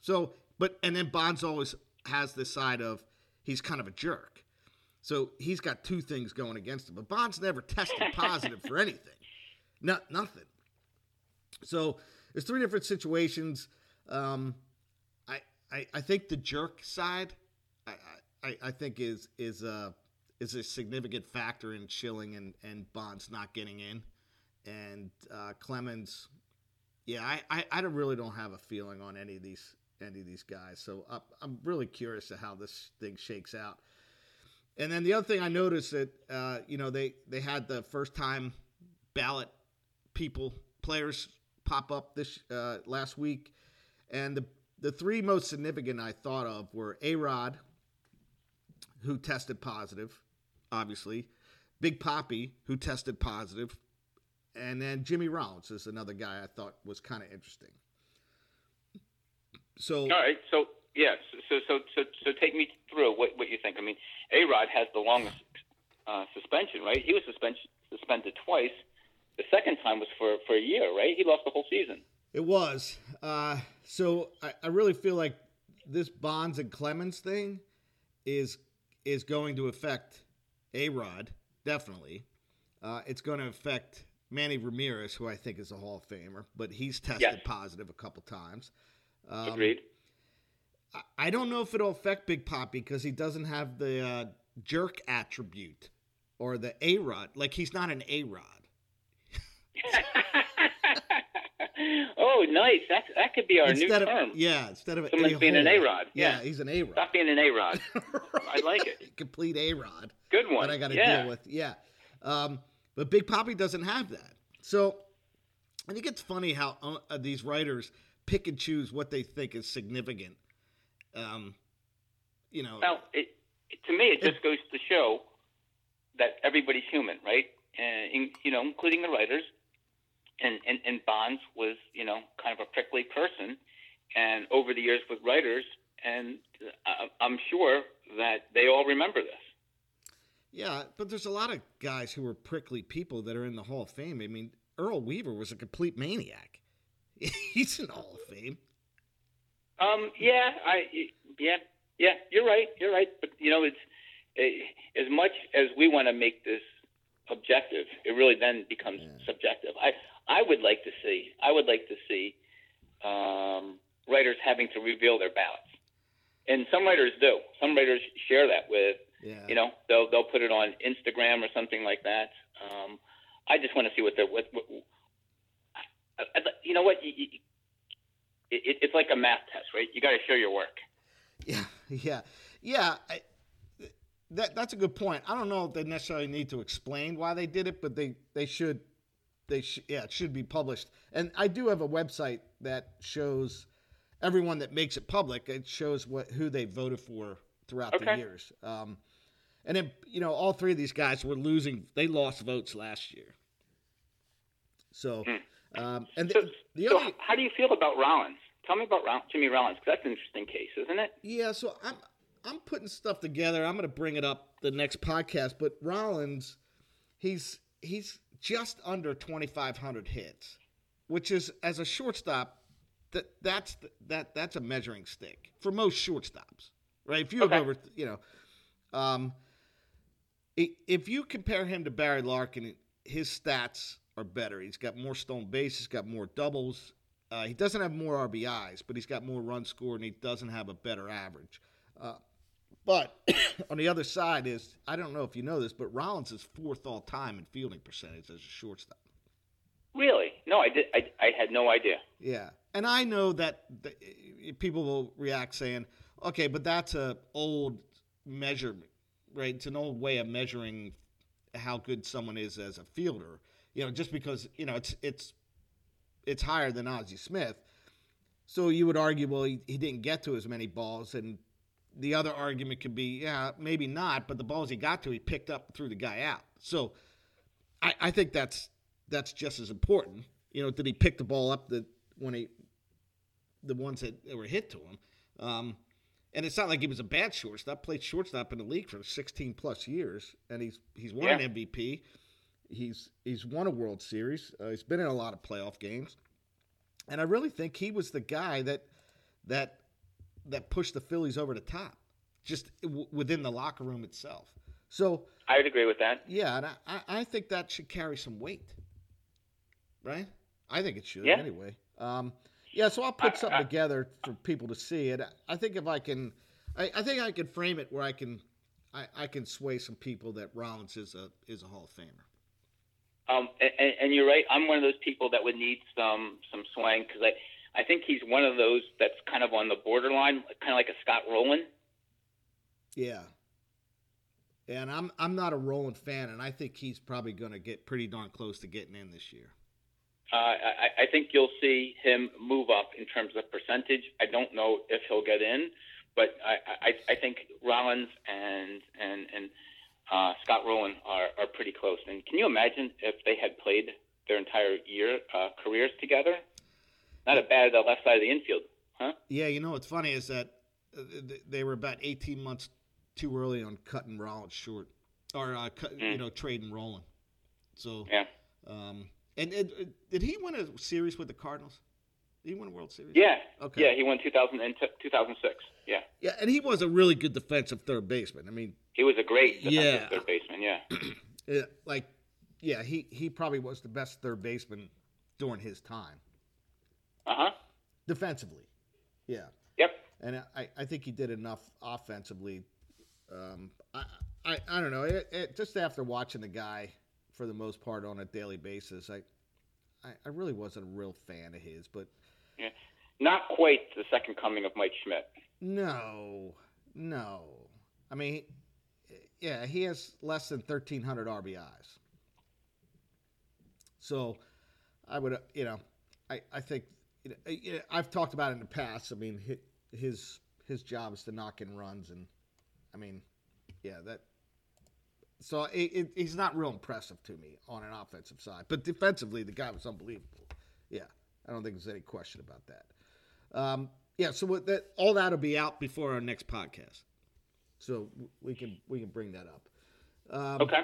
So, but and then Bonds always has this side of he's kind of a jerk. So he's got two things going against him. But Bonds never tested positive for anything. [LAUGHS] Not nothing. So there's three different situations. Um, I, I I think the jerk side, I, I, I think is is a is a significant factor in Schilling and and Bonds not getting in, and uh, Clemens. Yeah, I, I, I really don't have a feeling on any of these any of these guys. So I'm, I'm really curious to how this thing shakes out. And then the other thing I noticed that uh, you know they they had the first time ballot people players pop up this uh, last week, and the the three most significant I thought of were A Rod, who tested positive, obviously, Big Poppy, who tested positive, and then Jimmy Rollins is another guy I thought was kind of interesting. So all right, so yes, so so so so take me through what what you think. I mean, A Rod has the longest uh, suspension, right? He was suspended suspended twice. The second time was for for a year, right? He lost the whole season. It was. Uh, so I, I really feel like this Bonds and Clemens thing is is going to affect A Rod definitely. Uh, it's going to affect Manny Ramirez, who I think is a Hall of Famer, but he's tested Yes. positive a couple times. Um, Agreed. I- I don't know if it'll affect Big Poppy because he doesn't have the uh, jerk attribute or the A Rod. Like he's not an A Rod. [LAUGHS] oh, nice. That that could be our new Instead of term. yeah, instead of Someone's being an a-hole. A-Rod. Yeah, Yeah. he's an A Rod. Stop being an A Rod. [LAUGHS] I like it. Complete A Rod Good one. that I got to yeah. deal with. Yeah. Um, but Big Poppy doesn't have that. So I think it's funny how uh, uh, these writers pick and choose what they think is significant. Um, you know, Well, it, to me, it just goes to show that everybody's human, right? And in, you know, including the writers. And, and and Bonds was, you know, kind of a prickly person, and over the years with writers, and I'm sure that they all remember this. Yeah, but there's a lot of guys who are prickly people that are in the Hall of Fame. I mean, Earl Weaver was a complete maniac. [LAUGHS] He's in the Hall of Fame. Um, yeah, I, yeah, yeah, you're right, you're right. But you know, it's eh, as much as we want to make this objective, it really then becomes subjective. I, I would like to see, I would like to see um, writers having to reveal their ballots, and some writers do. Some writers share that with, Yeah. you know, they'll they'll put it on Instagram or something like that. Um, I just want to see what they're what. what I, I, you know what? You, you, it, it's like a math test, right? You got to show your work. Yeah, [LAUGHS] yeah, yeah. I, that that's a good point. I don't know if they necessarily need to explain why they did it, but they they should. They sh- yeah, it should be published. And I do have a website that shows everyone that makes it public. It shows what who they voted for throughout the years. Um, and then you know all three of these guys were losing. They lost votes last year. So, um, and So, the, the so how do you feel about Rollins? Tell me about Jimmy Rollins, because that's an interesting case, isn't it? Yeah, so I'm I'm putting stuff together. I'm going to bring it up the next podcast. But Rollins, he's he's just under 2,500 hits, which is as a shortstop, that that's that that's a measuring stick for most shortstops, right? If you have Okay. over, you know, um, if you compare him to Barry Larkin, his stats are better. He's got more stolen bases, he's got more doubles. Uh, he doesn't have more RBIs, but he's got more runs scored, and he doesn't have a better average. Uh, but [COUGHS] on the other side is, I don't know if you know this, but Rollins is fourth all time in fielding percentage as a shortstop. Really? No, I did. I, I had no idea. Yeah, and I know that the, people will react saying, "Okay, but that's a old measurement, right? It's an old way of measuring how good someone is as a fielder. You know, just because you know it's it's it's higher than Ozzie Smith, so you would argue, well, he, he didn't get to as many balls, and the other argument could be, yeah, maybe not, but the balls he got to, he picked up threw the guy out. So I, I think that's that's just as important. You know, did he pick the ball up the when he the ones that were hit to him? Um, and it's not like he was a bad shortstop. Played shortstop in the league for 16 plus years, and he's he's won Yeah. an MVP. He's he's won a World Series. Uh, he's been in a lot of playoff games, and I really think he was the guy that that that pushed the Phillies over the top, just w- within the locker room itself. So I would agree with that. Yeah, and I, I think that should carry some weight, right? I think it should Yeah. anyway. Um, yeah, so I'll put something together for people to see it. I think if I can, I, I think I can frame it where I can, I, I can sway some people that Rollins is a is a Hall of Famer. Um, and, and you're right. I'm one of those people that would need some some swang because I I think he's one of those that's kind of on the borderline, kind of like a Scott Rolen. Yeah. And I'm I'm not a Rolen fan, and I think he's probably going to get pretty darn close to getting in this year. Uh, I, I think you'll see him move up in terms of percentage. I don't know if he'll get in, but I, I, I think Rollins and and and uh, Scott Rolen are, are pretty close. And can you imagine if they had played their entire year uh, careers together? Not a bad uh, left side of the infield, huh? Yeah, you know what's funny is that uh, they were about 18 months too early on cutting Rollins short, or uh, cut, you Mm. know trading Rolen. So Yeah. Um, and, and uh, did he win a series with the Cardinals? Did he win a World Series? Yeah. Okay. Yeah, he won 2000 and t- 2006. Yeah. Yeah, and he was a really good defensive third baseman. I mean, He was a great defensive Yeah. third baseman. Yeah. [CLEARS THROAT] uh, like, yeah, he he probably was the best third baseman during his time Uh huh. defensively. Yeah. Yep. and I, I think he did enough offensively. Um, I, I, I don't know. It, it, just after watching the guy for the most part on a daily basis, I, I, I really wasn't a real fan of his. But yeah. Not quite the second coming of Mike Schmidt. no, no. I mean, yeah, he has less than thirteen hundred RBIs. So, I would, you know, I, I think you know, you know, I've talked about it in the past. I mean, his his job is to knock in runs, and I mean, yeah, that. So it, it, he's not real impressive to me on an offensive side, but defensively, the guy was unbelievable. Yeah, I don't think there's any question about that. Um, yeah, so what that all that'll be out before our next podcast, so we can we can bring that up. Um, Okay.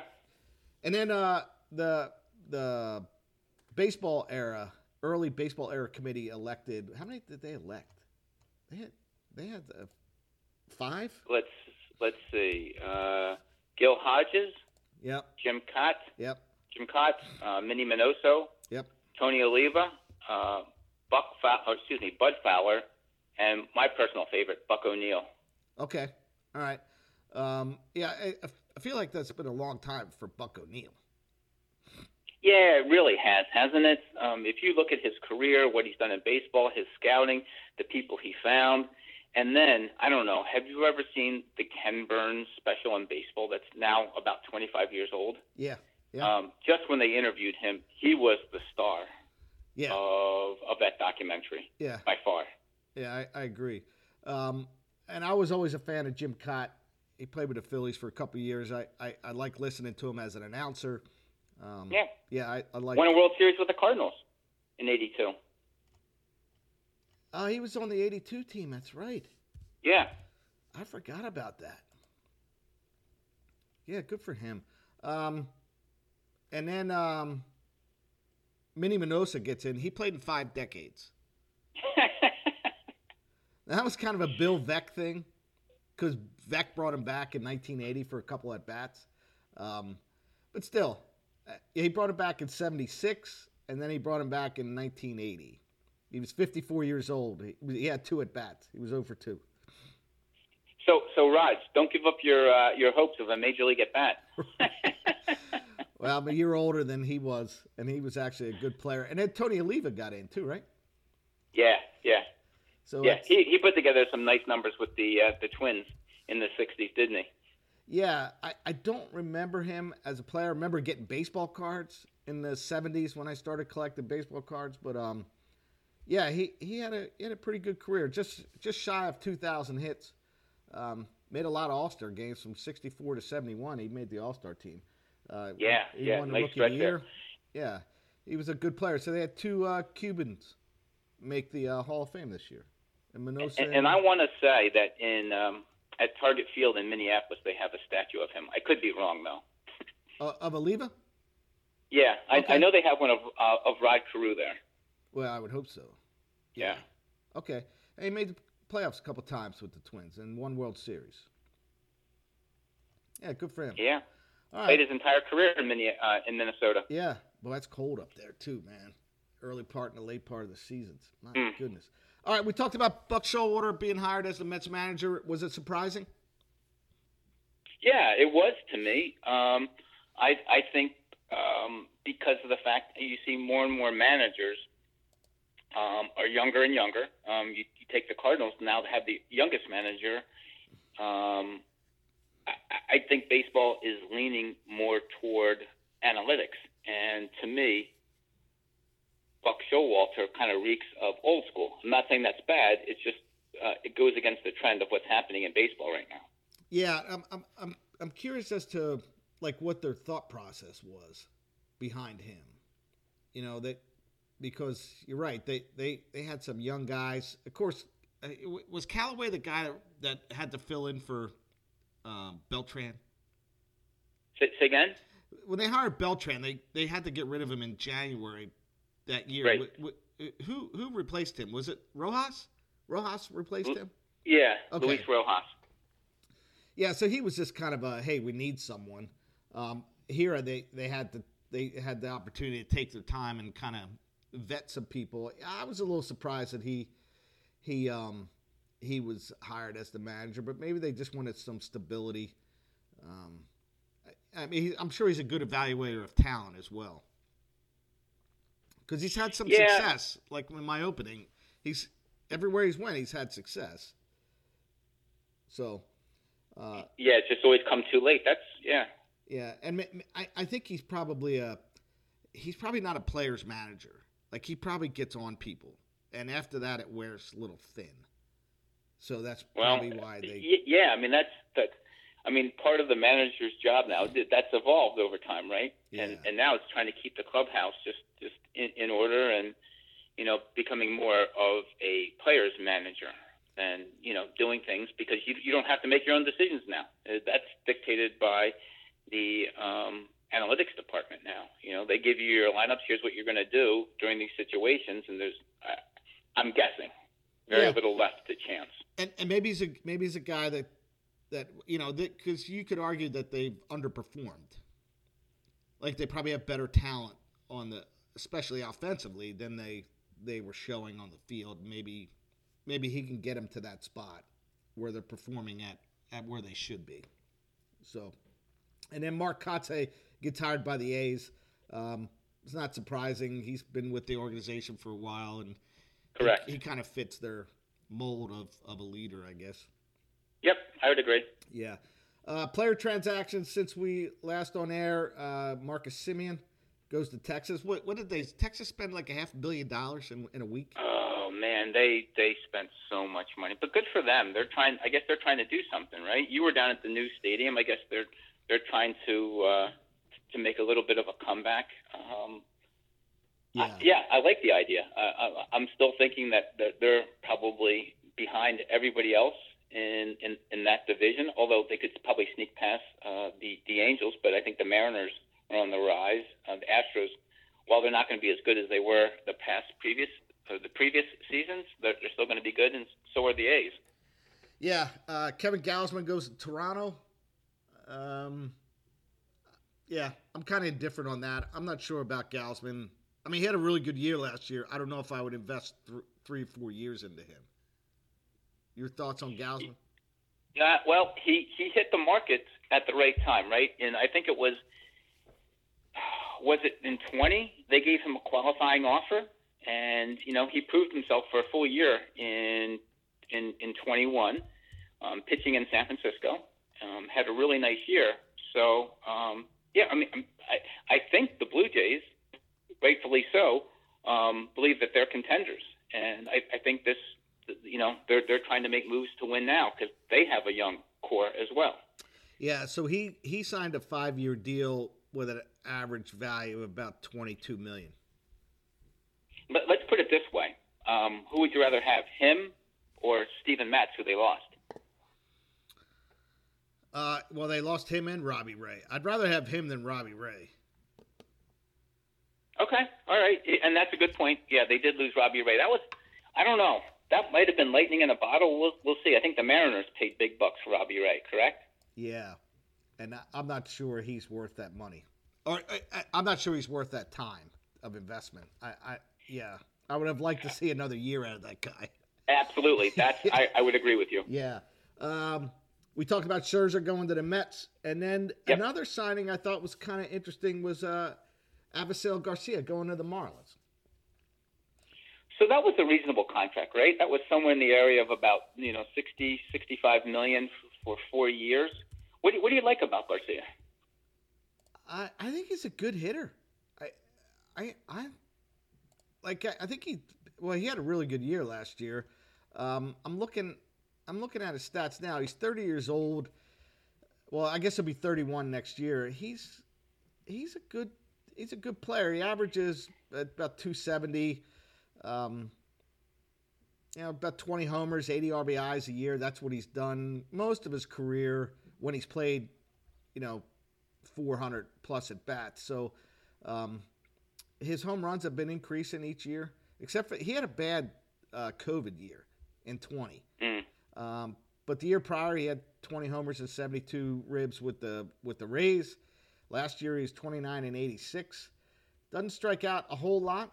and then uh, the the baseball era, early baseball era committee elected. How many did they elect? They had they had uh, five. Let's let's see. Uh, Gil Hodges, Yep, Jim Kaat, yep, Jim Kaat, uh, Minnie Minoso, yep. Tony Oliva, uh, Buck, Fow- or excuse me, Bud Fowler, and my personal favorite, Buck O'Neil. Okay, all right. Um, yeah, I, I feel like that's been a long time for Buck O'Neil. Yeah, it really has, hasn't it? Um, if you look at his career, what he's done in baseball, his scouting, the people he found, and then I don't know. Have you ever seen the Ken Burns special on baseball? That's now about 25 years old. Yeah, yeah, Um, just when they interviewed him, he was the star yeah, of of that documentary yeah. by far. Yeah, I, I agree. Um, and I was always a fan of Jim Kaat. He played with the Phillies for a couple of years. I, I, I like listening to him as an announcer. Um, Yeah. yeah, I, I like. Won a World Series with the Cardinals in '82. Oh, he was on the '82 team. That's right. Yeah. I forgot about that. Yeah, good for him. Um, and then um, Minnie Minoso gets in. He played in five decades. [LAUGHS] That was kind of a Bill Veeck thing because Veck brought him back in 1980 for a couple at bats. Um, but still, uh, he brought him back in 76 and then he brought him back in 1980. He was 54 years old. He, he had two at bats. He was over two. so, so Raj, don't give up your uh, your hopes of a major league at bat. [LAUGHS] Well, I'm a year older than he was, and he was actually a good player. And then Tony Oliva got in too, right? yeah, yeah, So yeah. He he put together some nice numbers with the uh, the Twins in the '60s, didn't he? Yeah, I, I don't remember him as a player. I remember getting baseball cards in the '70s when I started collecting baseball cards. But um, yeah, he, he had a he had a pretty good career. Just just shy of 2,000 hits. Um, made a lot of All Star games from '64 to '71. He made the All Star team. Uh, Yeah, he yeah, won the nice Rookie the there. Yeah, he was a good player. So they had two uh, Cubans make the uh, Hall of Fame this year. And Minoso. And, and I want to say that in um, at Target Field in Minneapolis, they have a statue of him. I could be wrong though. uh, of Oliva. Yeah, I, Okay. I know they have one of uh, of Rod Carew there. Well, I would hope so. Yeah. Okay. And he made the playoffs a couple times with the Twins and won World Series. Yeah, good for him. Yeah, All played right. his entire career in, Minne- uh, in Minnesota. Yeah. Well, that's cold up there too, man. Early part and the late part of the seasons. My Mm. goodness. All right, we talked about Buck Showalter being hired as the Mets manager. Was it surprising? Yeah, it was to me. Um, I I think um, because of the fact that you see more and more managers um, are younger and younger. Um, you, you take the Cardinals now to have the youngest manager. Um, I, I think baseball is leaning more toward analytics, and to me, Buck Showalter kind of reeks of old school. I'm not saying that's bad. It's just uh, it goes against the trend of what's happening in baseball right now. Yeah, I'm, I'm, I'm, I'm curious as to like what their thought process was behind him. You know that because you're right, they they they had some young guys. Of course, uh, was Callaway the guy that, that had to fill in for um, Beltran? Say, say again? When they hired Beltran, they they had to get rid of him in January that year. Right. Wh- who who replaced him? Was it Rojas? Rojas replaced him. Yeah, Okay. Luis Rojas. Yeah, so he was just kind of a hey, we need someone. Um, here they they had to they had the opportunity to take their time and kind of vet some people. I was a little surprised that he he um, he was hired as the manager, but maybe they just wanted some stability. Um, I, I mean, he, I'm sure he's a good evaluator of talent as well because he's had some Yeah. success. Like in my opening, he's everywhere he's went, he's had success. So. Uh, Yeah, it's just always come too late. That's yeah. yeah, and I, I think he's probably a he's probably not a player's manager. Like he probably gets on people, and after that, it wears a little thin. So that's Well, probably why they. yeah. I mean, that's that. I mean, part of the manager's job now that's evolved over time, right? And Yeah. and and now it's trying to keep the clubhouse just just in, in order and you know becoming more of a player's manager and you know doing things because you you don't have to make your own decisions now. Uh, That's dictated by the um, analytics department now. You know, they give you your lineups. Here's what you're going to do during these situations, and there's, uh, I'm guessing, very Yeah. little left to chance. and and maybe he's a maybe he's a guy that that you know because you could argue that they've underperformed. Like they probably have better talent on the especially offensively than they they were showing on the field. Maybe maybe he can get them to that spot where they're performing at at where they should be. So, and then Mark Kotsay gets hired by the A's. Um, it's not surprising. He's been with the organization for a while, and Correct. he, he kind of fits their mold of, of a leader, I guess. Yep, I would agree. Yeah. Uh, player transactions since we last on air. Uh, Marcus Semien goes to Texas. What, what did they? Texas spend like a half billion dollars in, in a week. Oh man, they they spent so much money, but good for them. They're trying. I guess they're trying to do something, right? You were down at the new stadium. I guess they're they're trying to uh, to make a little bit of a comeback. Um, Yeah. I, yeah, I like the idea. Uh, I, I'm still thinking that, that they're probably behind everybody else in, in, in that division, although they could probably sneak past uh, the, the Angels. But I think the Mariners are on the rise. Uh, the Astros, while they're not going to be as good as they were the past previous uh, the previous seasons, they're, they're still going to be good, and so are the A's. Yeah. Uh, Kevin Gausman goes to Toronto. Um, yeah, I'm kind of indifferent on that. I'm not sure about Gausman. I mean, he had a really good year last year. I don't know if I would invest th- three or four years into him. Your thoughts on Gausman? Yeah, well, he he hit the market at the right time, right? And I think it was was it in 20 they gave him a qualifying offer, and you know he proved himself for a full year in in in 21, um, pitching in San Francisco, um, had a really nice year. So um, yeah, I mean I'm- I I think the Blue Jays, rightfully so, um, believe that they're contenders, and I, I think this you know they're they're trying to make moves to win now because they have a young core as well. Yeah, so he he signed a five year deal with an average value of about twenty two million. But let's put it this way: um, who would you rather have, him or Steven Matz, who they lost? Uh, well, they lost him and Robbie Ray. I'd rather have him than Robbie Ray. Okay, all right, and that's a good point. Yeah, they did lose Robbie Ray. That was, I don't know, that might have been lightning in a bottle. We'll we'll see. I think the Mariners paid big bucks for Robbie Ray, correct? Yeah, and I'm not sure he's worth that money, or I, I, I'm not sure he's worth that time of investment. I, I yeah, I would have liked to see another year out of that guy. Absolutely, that's [LAUGHS] I, I would agree with you. Yeah. Um, we talked about Scherzer going to the Mets, and then Yep. another signing I thought was kind of interesting was uh, Garcia going to the Marlins. So that was a reasonable contract, right? That was somewhere in the area of about you know 60, 65 million for four years. What do, what do you like about Garcia? I, I think he's a good hitter. I I I like I, I think he well he had a really good year last year. Um, I'm looking I'm looking at his stats now. He's 30 years old. Well, I guess he'll be 31 next year. He's he's a good he's a good player. He averages about 270. Um, you know, about 20 homers, 80 RBIs a year. That's what he's done most of his career when he's played, you know, 400 plus at bats. So um, his home runs have been increasing each year, except for he had a bad uh, COVID year in 20. Mm. Um, but the year prior, he had 20 homers and 72 ribs with the with the Rays. Last year, he's 29 and 86. Doesn't strike out a whole lot.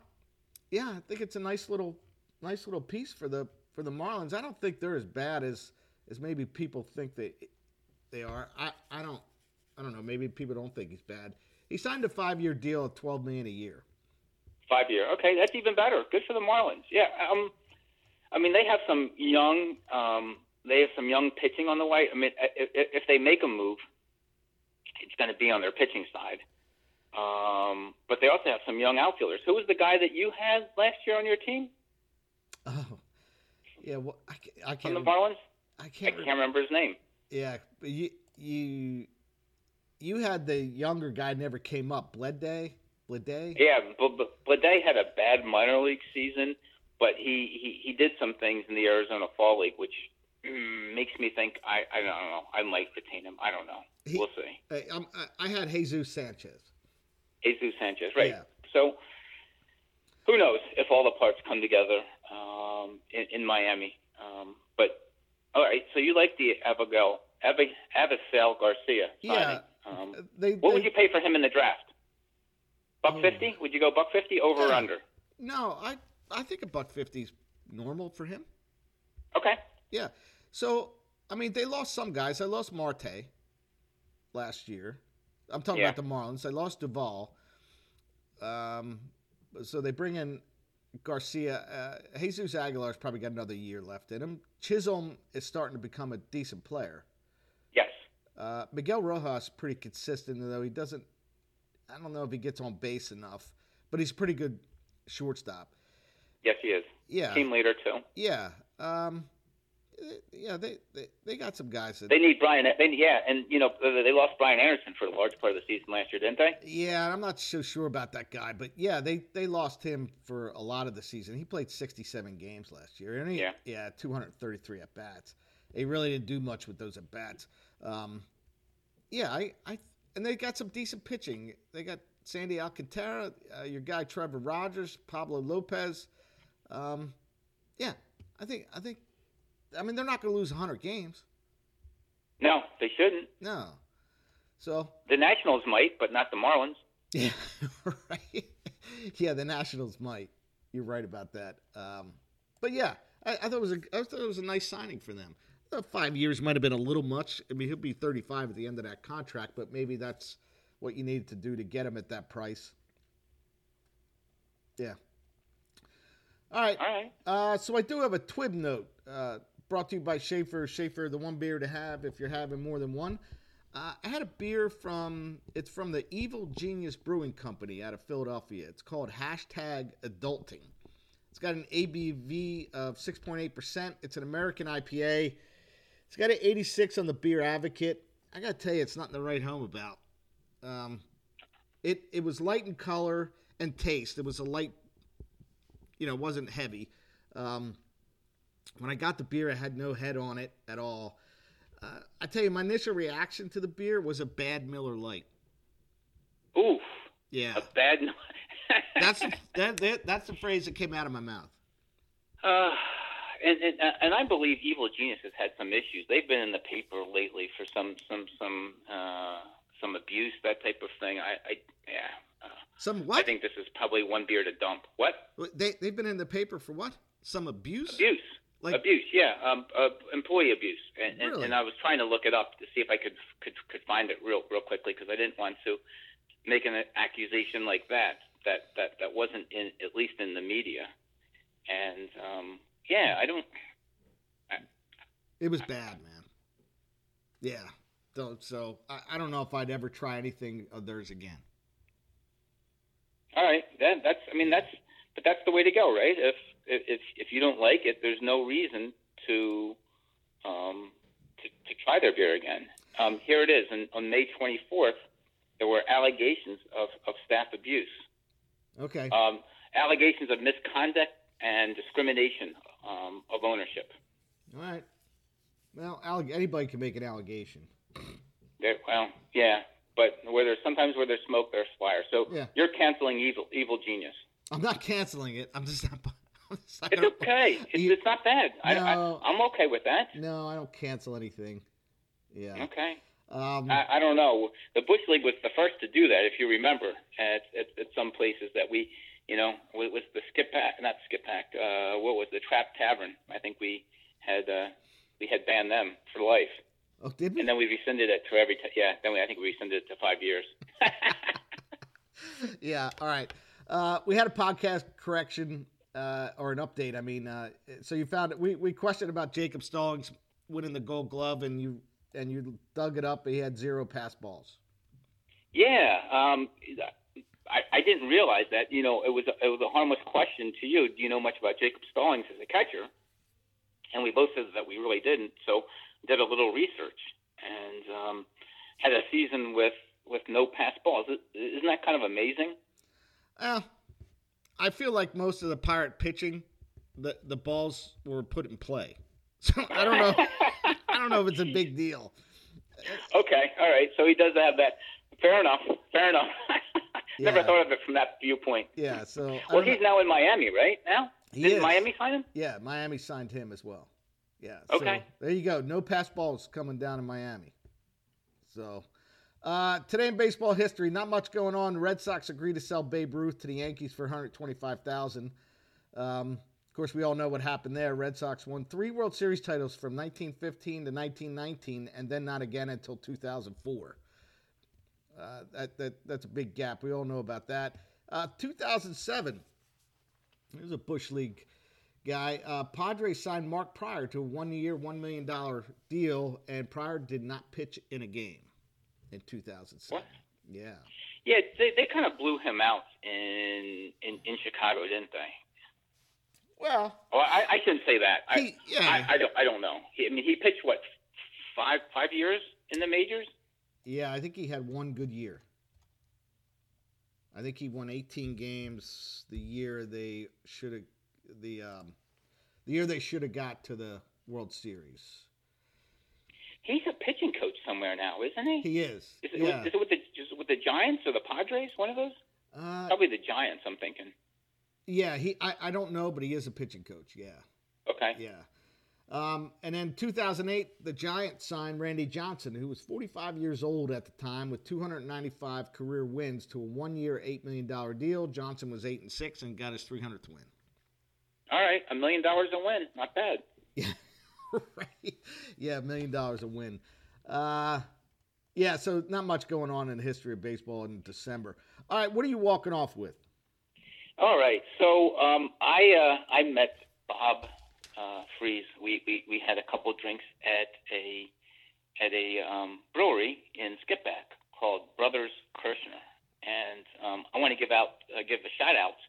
Yeah, I think it's a nice little nice little piece for the for the Marlins. I don't think they're as bad as as maybe people think they they are. I, I don't I don't know. Maybe people don't think he's bad. He signed a five year deal at 12 million a year. Five year. Okay, that's even better. Good for the Marlins. Yeah. Um, I mean, they have some young. Um, they have some young pitching on the way. I mean, if, if they make a move, it's going to be on their pitching side. Um, but they also have some young outfielders. Who was the guy that you had last year on your team Oh, yeah. Well, I, I from can't. the Marlins? I can't. I can't remember his name. Yeah, but you you you had the younger guy never came up. Blede, Blede. Yeah, Blade had a bad minor league season, but he, he he did some things in the Arizona Fall League, which [CLEARS THROAT] makes me think I I don't know I might retain him. I don't know. He- we'll see. I- I had Jesus Sanchez. Jesus Sanchez, right? Yeah. So who knows if all the parts come together um, in, in Miami? Um, but all right, so you like the Abigail Abi, Avisail Garcia signing? Yeah. Um, They, what they- would you pay for him in the draft? Buck Oh. fifty? Would you go buck fifty over or under? No, I I think a buck fifty's normal for him. Okay. Yeah. So I mean, they lost some guys. I lost Marte last year. I'm talking Yeah. about the Marlins. They lost Duvall. Um, so they bring in Garcia. Uh, Jesus Aguilar's probably got another year left in him. Chisholm is starting to become a decent player. Yes. Uh, Miguel Rojas is pretty consistent, though he doesn't. I don't know if he gets on base enough, but he's pretty good shortstop. Yes, he is. Yeah, Team leader too. yeah, um, eh, yeah. They, they they got some guys that. They need Brian. They, yeah, and you know they lost Brian Anderson for a large part of the season last year, didn't they? Yeah, and I'm not so sure about that guy, but yeah, they they lost him for a lot of the season. He played 67 games last year, and he, Yeah. yeah, 233 at bats. He really didn't do much with those at bats. Um, yeah, I, I, and they got some decent pitching. They got Sandy Alcantara, uh, your guy Trevor Rogers, Pablo Lopez. Um, yeah, I think I think, I mean, they're not going to lose 100 games. No, they shouldn't. No, so The Nationals might, but not the Marlins. Yeah, [LAUGHS] right. yeah, the Nationals might. You're right about that. Um, but yeah, I, I thought it was a I thought it was a nice signing for them. I five years might have been a little much. I mean, he'll be 35 at the end of that contract, but maybe that's what you needed to do to get him at that price. Yeah. All right. All right. Uh, so I do have a Twib note uh, brought to you by Schaefer. Schaefer, the one beer to have if you're having more than one. Uh, I had a beer from it's from the Evil Genius Brewing Company out of Philadelphia. It's called hashtag Adulting. It's got an ABV of 6.8%. It's an American IPA. It's got an 86 on the Beer Advocate. I gotta tell you, it's nothing to write home about. Um, it it was light in color and taste. It was a light, you know, it wasn't heavy. Um, when I got the beer, it had no head on it at all. Uh, I tell you, my initial reaction to the beer was a bad Miller Lite. Oof. Yeah, A bad. that's [LAUGHS] that, that, that's the phrase that came out of my mouth. Uh, and, and and I believe Evil Genius has had some issues. They've been in the paper lately for some some some uh, some abuse, that type of thing. I, I yeah. Some what? I think this is probably one beer to dump. What? They they've been in the paper for what? Some abuse? Abuse. Like, abuse, yeah, um, uh, employee abuse, and, really? and, and I was trying to look it up to see if I could could could find it real real quickly because I didn't want to make an accusation like that that that that wasn't in at least in the media, and um, yeah, I don't. I, it was bad, man. Yeah, so, so I, I don't know if I'd ever try anything of theirs again. All right, then that's I mean that's but that's the way to go, right? If if if you don't like it, there's no reason to um, to, to try their beer again. Um, here it is, and on May 24th, there were allegations of, of staff abuse. Okay. Um, allegations of misconduct and discrimination um, of ownership. All right. Well, anybody can make an allegation. There, well, yeah, but where there's sometimes where there's smoke, there's fire. So yeah. you're canceling evil, evil genius. I'm not canceling it. I'm just not. [LAUGHS] it's okay. It's, it's, not bad. No, I, am okay with that. No, I don't cancel anything. Yeah. Okay. Um, I, I, don't know. The Bush League was the first to do that, if you remember, at, at, at some places that we, you know, with, with the Skip Pack, not Skip Pack, uh, what was the Trap Tavern? I think we had uh, we had banned them for life. Oh, did we? And then we rescinded it to every. T- yeah, then we I think we rescinded it to five years. [LAUGHS] yeah. All right. Uh, we had a podcast correction uh, or an update. I mean, uh, so you found it. We we questioned about Jacob Stallings winning the Gold Glove, and you and you dug it up. He had zero pass balls. Yeah, um, I, I didn't realize that. You know, it was a, it was a harmless question to you. Do you know much about Jacob Stallings as a catcher? And we both said that we really didn't. So did a little research and um, had a season with with no pass balls. Isn't that kind of amazing? Uh, I feel like most of the Pirate pitching, the the balls were put in play. [LAUGHS] So I don't know. I don't know if it's a big deal. Okay, all right. So he does have that. Fair enough. Fair enough. [LAUGHS] Never Yeah. thought of it from that viewpoint. Yeah. So Well, he's know. now in Miami, right? Now, He did is. Miami sign him? Yeah, Miami signed him as well. Yeah. So Okay. there you go. No pass balls coming down in Miami. So uh, today in baseball history, not much going on. Red Sox agreed to sell Babe Ruth to the Yankees for 125,000. Um, of course, we all know what happened there. Red Sox won three World Series titles from 1915 to 1919, and then not again until 2004. Uh, that, that that's a big gap. We all know about that. Uh, 2007. There's a Bush League guy. Uh, Padres signed Mark Prior to a one-year, one million dollar deal, and Pryor did not pitch in a game in 2007. What? Yeah. Yeah, they they kind of blew him out in in, in Chicago, didn't they? Well, Oh, I, I shouldn't say that. I, he, yeah, I, I don't I don't know. He, I mean, he pitched what five five years in the majors. yeah. I think he had one good year. I think he won 18 games the year they should have the um, the year they should have got to the World Series. He's a pitching coach somewhere now, isn't he? He is. Is it, yeah. is it with the is it with the Giants or the Padres? One of those? Uh, Probably the Giants. I'm thinking. yeah. He. I, I don't know, but he is a pitching coach. Yeah. Okay. Yeah. Um, and then 2008, the Giants signed Randy Johnson, who was 45 years old at the time, with 295 career wins, to a one-year, eight million dollar deal. Johnson was eight and six and got his 300th win. All right, a million dollars a win, not bad. Yeah, [LAUGHS] right. Yeah, a million dollars a win. Uh, yeah, so not much going on in the history of baseball in December. All right, what are you walking off with? All right, so um, I uh, I met Bob uh, Fries. We, we we had a couple drinks at a at a um, brewery in Skippack called Brothers Kirshner, and um, I want to give out uh, give a shout out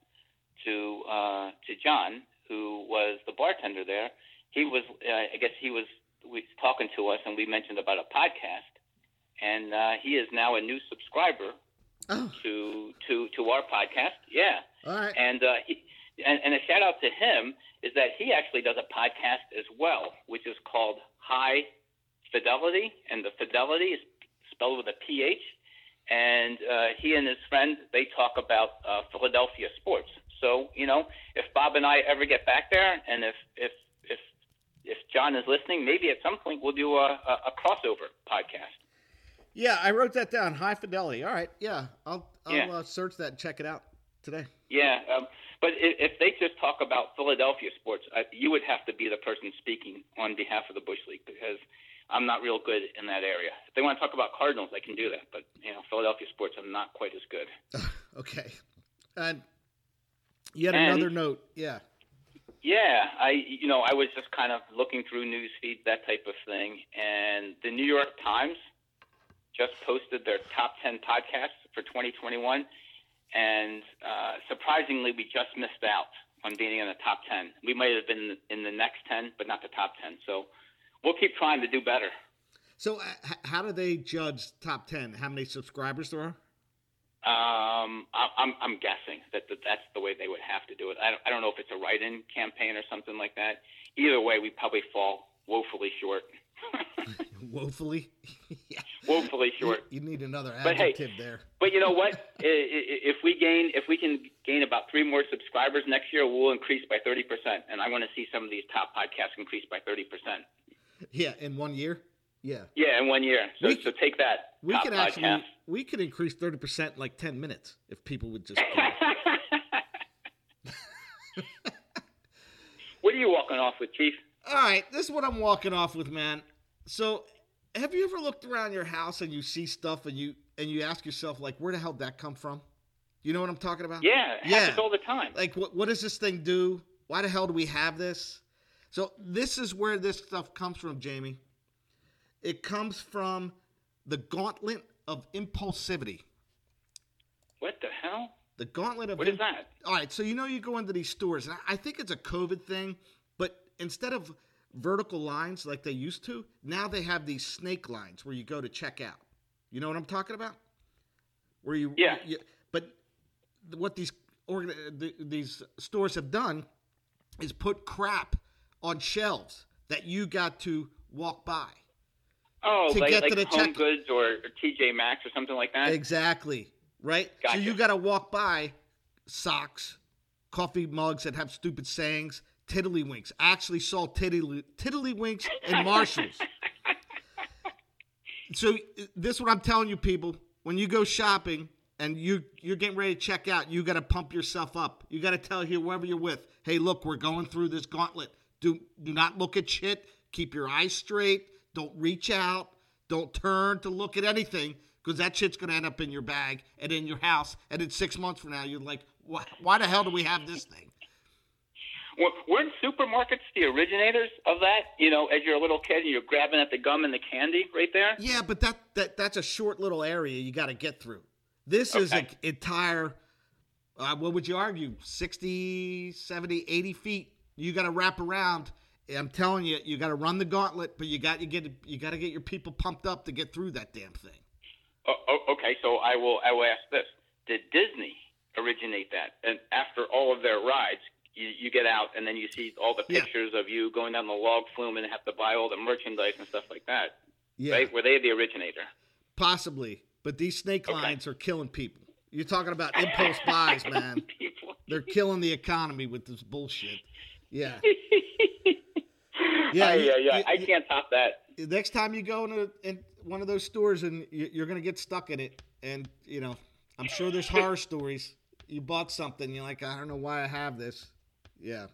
to uh, to John, who was the bartender there. He was, uh, I guess, he was we, talking to us, and we mentioned about a podcast, and uh, he is now a new subscriber Oh, to to to our podcast. Yeah, all right. and uh, he and, and a shout out to him is that he actually does a podcast as well, which is called High Fidelity, and the fidelity is spelled with a PH, and uh, he and his friend they talk about uh, Philadelphia sports. So you know, if Bob and I ever get back there, and if if if if John is listening, maybe at some point we'll do a, a, a crossover podcast. Yeah, I wrote that down. High fidelity. All right. Yeah, I'll I'll Yeah. Uh, search that and check it out today. Yeah, um, but if, if they just talk about Philadelphia sports, uh, you would have to be the person speaking on behalf of the Bush League because I'm not real good in that area. If they want to talk about Cardinals, I can do that, but you know, Philadelphia sports, I'm not quite as good. [LAUGHS] Okay. And had And- another note. Yeah. Yeah, I you know I was just kind of looking through news feeds, that type of thing, and the New York Times just posted their top ten podcasts for 2021, and uh, surprisingly, we just missed out on being in the top ten. We might have been in the next ten, but not the top ten. So we'll keep trying to do better. So uh, how do they judge top ten? How many subscribers there are? Um, I, I'm I'm guessing that, that that's the way they would have to do it. I don't, I don't know if it's a write-in campaign or something like that. Either way, we probably fall woefully short. [LAUGHS] [LAUGHS] Woefully. [LAUGHS] yeah. woefully short. You, you need another But hey- adjective there. But you know what? If we gain, if we can gain about three more subscribers next year, we'll increase by thirty percent. And I want to see some of these top podcasts increase by thirty percent. Yeah, in one year. Yeah. Yeah, in one year. So, We- so take that. We top could actually we could increase thirty percent like ten minutes if people would just. [LAUGHS] [LAUGHS] what are you walking off with, Chief? All right, this is what I'm walking off with, man. So, have you ever looked around your house and you see stuff and you and you ask yourself like, where the hell did that come from? You know what I'm talking about? Yeah, it Yeah. happens all the time. Like, what what does this thing do? Why the hell do we have this? So, this is where this stuff comes from, Jamie. It comes from the gauntlet of impulsivity. What the hell? The gauntlet of What is imp- that? All right, so you know you go into these stores, and I think it's a COVID thing, but instead of vertical lines like they used to, now they have these snake lines where you go to check out. You know what I'm talking about? Where you Yeah. you- but what these organ, th- these stores have done is put crap on shelves that you got to walk by. Oh, To like, get like to the Home check- Goods or, or TJ Maxx or something like that. Exactly. Right? So you got to walk by socks, coffee mugs that have stupid sayings, tiddlywinks. I actually saw tiddly, tiddlywinks in Marshalls. [LAUGHS] so this is what I'm telling you, people. When you go shopping and you you're getting ready to check out, you got to pump yourself up. You got to tell whoever you're with, hey, look, we're going through this gauntlet. Do do not look at shit. Keep your eyes straight. Don't reach out. Don't turn to look at anything because that shit's gonna end up in your bag and in your house. And in six months from now, you're like, why, why the hell do we have this thing? Were- Weren't supermarkets the originators of that? You know, as you're a little kid and you're grabbing at the gum and the candy right there. Yeah, but that, that that's a short little area you got to get through. This is an entire, uh, what would you argue, 60, 70, 80 feet. You got to wrap around. I'm telling you, you got to run the gauntlet, but you got you get you got to get your people pumped up to get through that damn thing. Oh, oh, okay, so I will. I will ask this: Did Disney originate that? And after all of their rides, you, you get out and then you see all the Yeah. pictures of you going down the log flume and have to buy all the merchandise and stuff like that. Yeah, Right? Were they the originator? possibly. But these snake Okay. lines are killing people. You're talking about [LAUGHS] impulse buys, man. People. They're killing the economy with this bullshit. Yeah. [LAUGHS] [LAUGHS] Yeah, yeah, yeah, I can't top that. next time you go into in one of those stores and you- you're gonna get stuck in it, and you know, I'm sure there's [LAUGHS] horror stories. You bought something, you're like, I don't know why I have this. Yeah,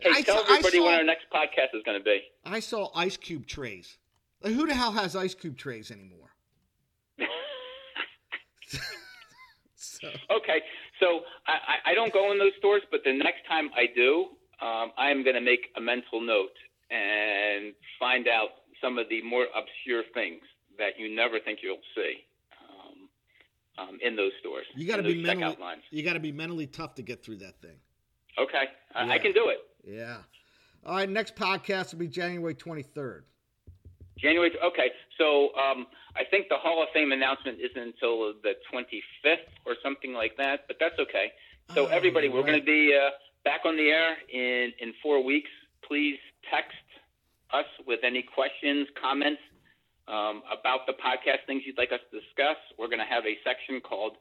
Hey, I tell saw- everybody when our next podcast is going to be. I saw ice cube trays. Like, who the hell has ice cube trays anymore? So, [LAUGHS] Okay, so I, I I don't go in those stores, but the next time I do, um, I am going to make a mental note and find out some of the more obscure things that you never think you'll see um, um, in those stores. you got to be mentally. You got to be mentally tough to get through that thing. Okay, I, Yeah. I can do it. Yeah. All right, next podcast will be January 23rd. January. Okay, so um, I think the Hall of Fame announcement isn't until the 25th or something like that, but that's okay. So Oh, everybody, we're right. going to be uh, back on the air in in four weeks. Please text us with any questions, comments, um, about the podcast, things you'd like us to discuss. We're going to have a section called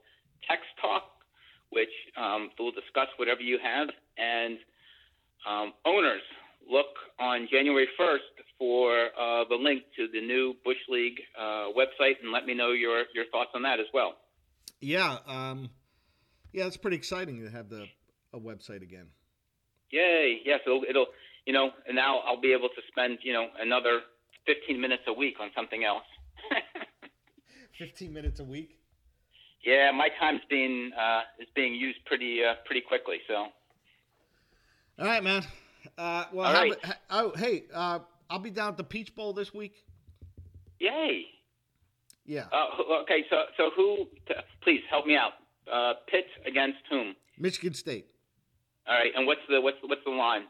Text Talk, which um, will discuss whatever you have. And um, owners, look on January 1st for uh, the link to the new Bush League uh, website and let me know your, your thoughts on that as well. Yeah, um, yeah, it's pretty exciting to have the a website again. Yay! Yes, it'll, it'll you know, and now I'll be able to spend you know another 15 minutes a week on something else. [LAUGHS] 15 minutes a week. Yeah, my time's being uh, is being used pretty uh, pretty quickly. So. All right, man. Uh, well, All how right. about- oh, hey, uh, I'll be down at the Peach Bowl this week. Yay! Yeah, Uh, okay, so so who? T- please help me out. Uh, Pitt against whom? Michigan State. All right, and what's the what's what's the line?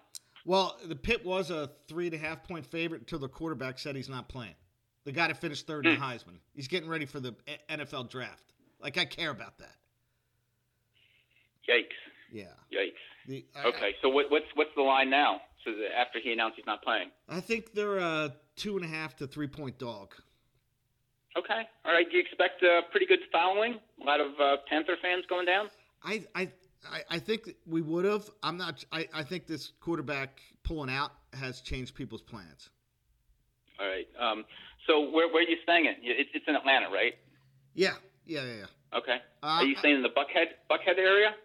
Well, the Pitt was a three and a half point favorite until the quarterback said he's not playing. The guy that finished third in the Heisman. He's getting ready for the NFL draft. Like I care about that. Yikes! Yeah. Yikes! The, I- Okay, so what, what's what's the line now? So the, after he announced he's not playing. I think they're a two and a half to three point dog. Okay, all right. Do you expect a pretty good following? A lot of uh, Panther fans going down. I I I, I think we would have. I'm not. I, I think this quarterback pulling out has changed people's plans. All right. Um, so where where are you staying at? It's, it's in Atlanta, right? Yeah. Yeah. Yeah. yeah. Okay. Uh, are you staying in the Buckhead Buckhead area?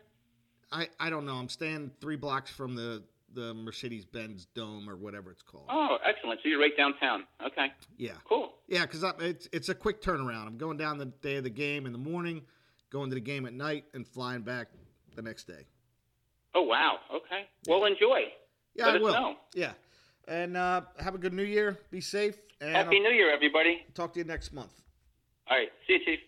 I I don't know. I'm staying three blocks from the the Mercedes Benz Dome or whatever it's called. Oh, excellent. So you're right downtown. Okay. Yeah. Cool. Yeah, because it's it's a quick turnaround. I'm going down the day of the game in the morning, going to the game at night, and flying back the next day. Oh wow. Okay. Well, enjoy. Yeah, Let I will. know. Yeah, and uh, have a good New Year. Be safe, and Happy I'll New Year, everybody. talk to you next month. All right. See you, Chief.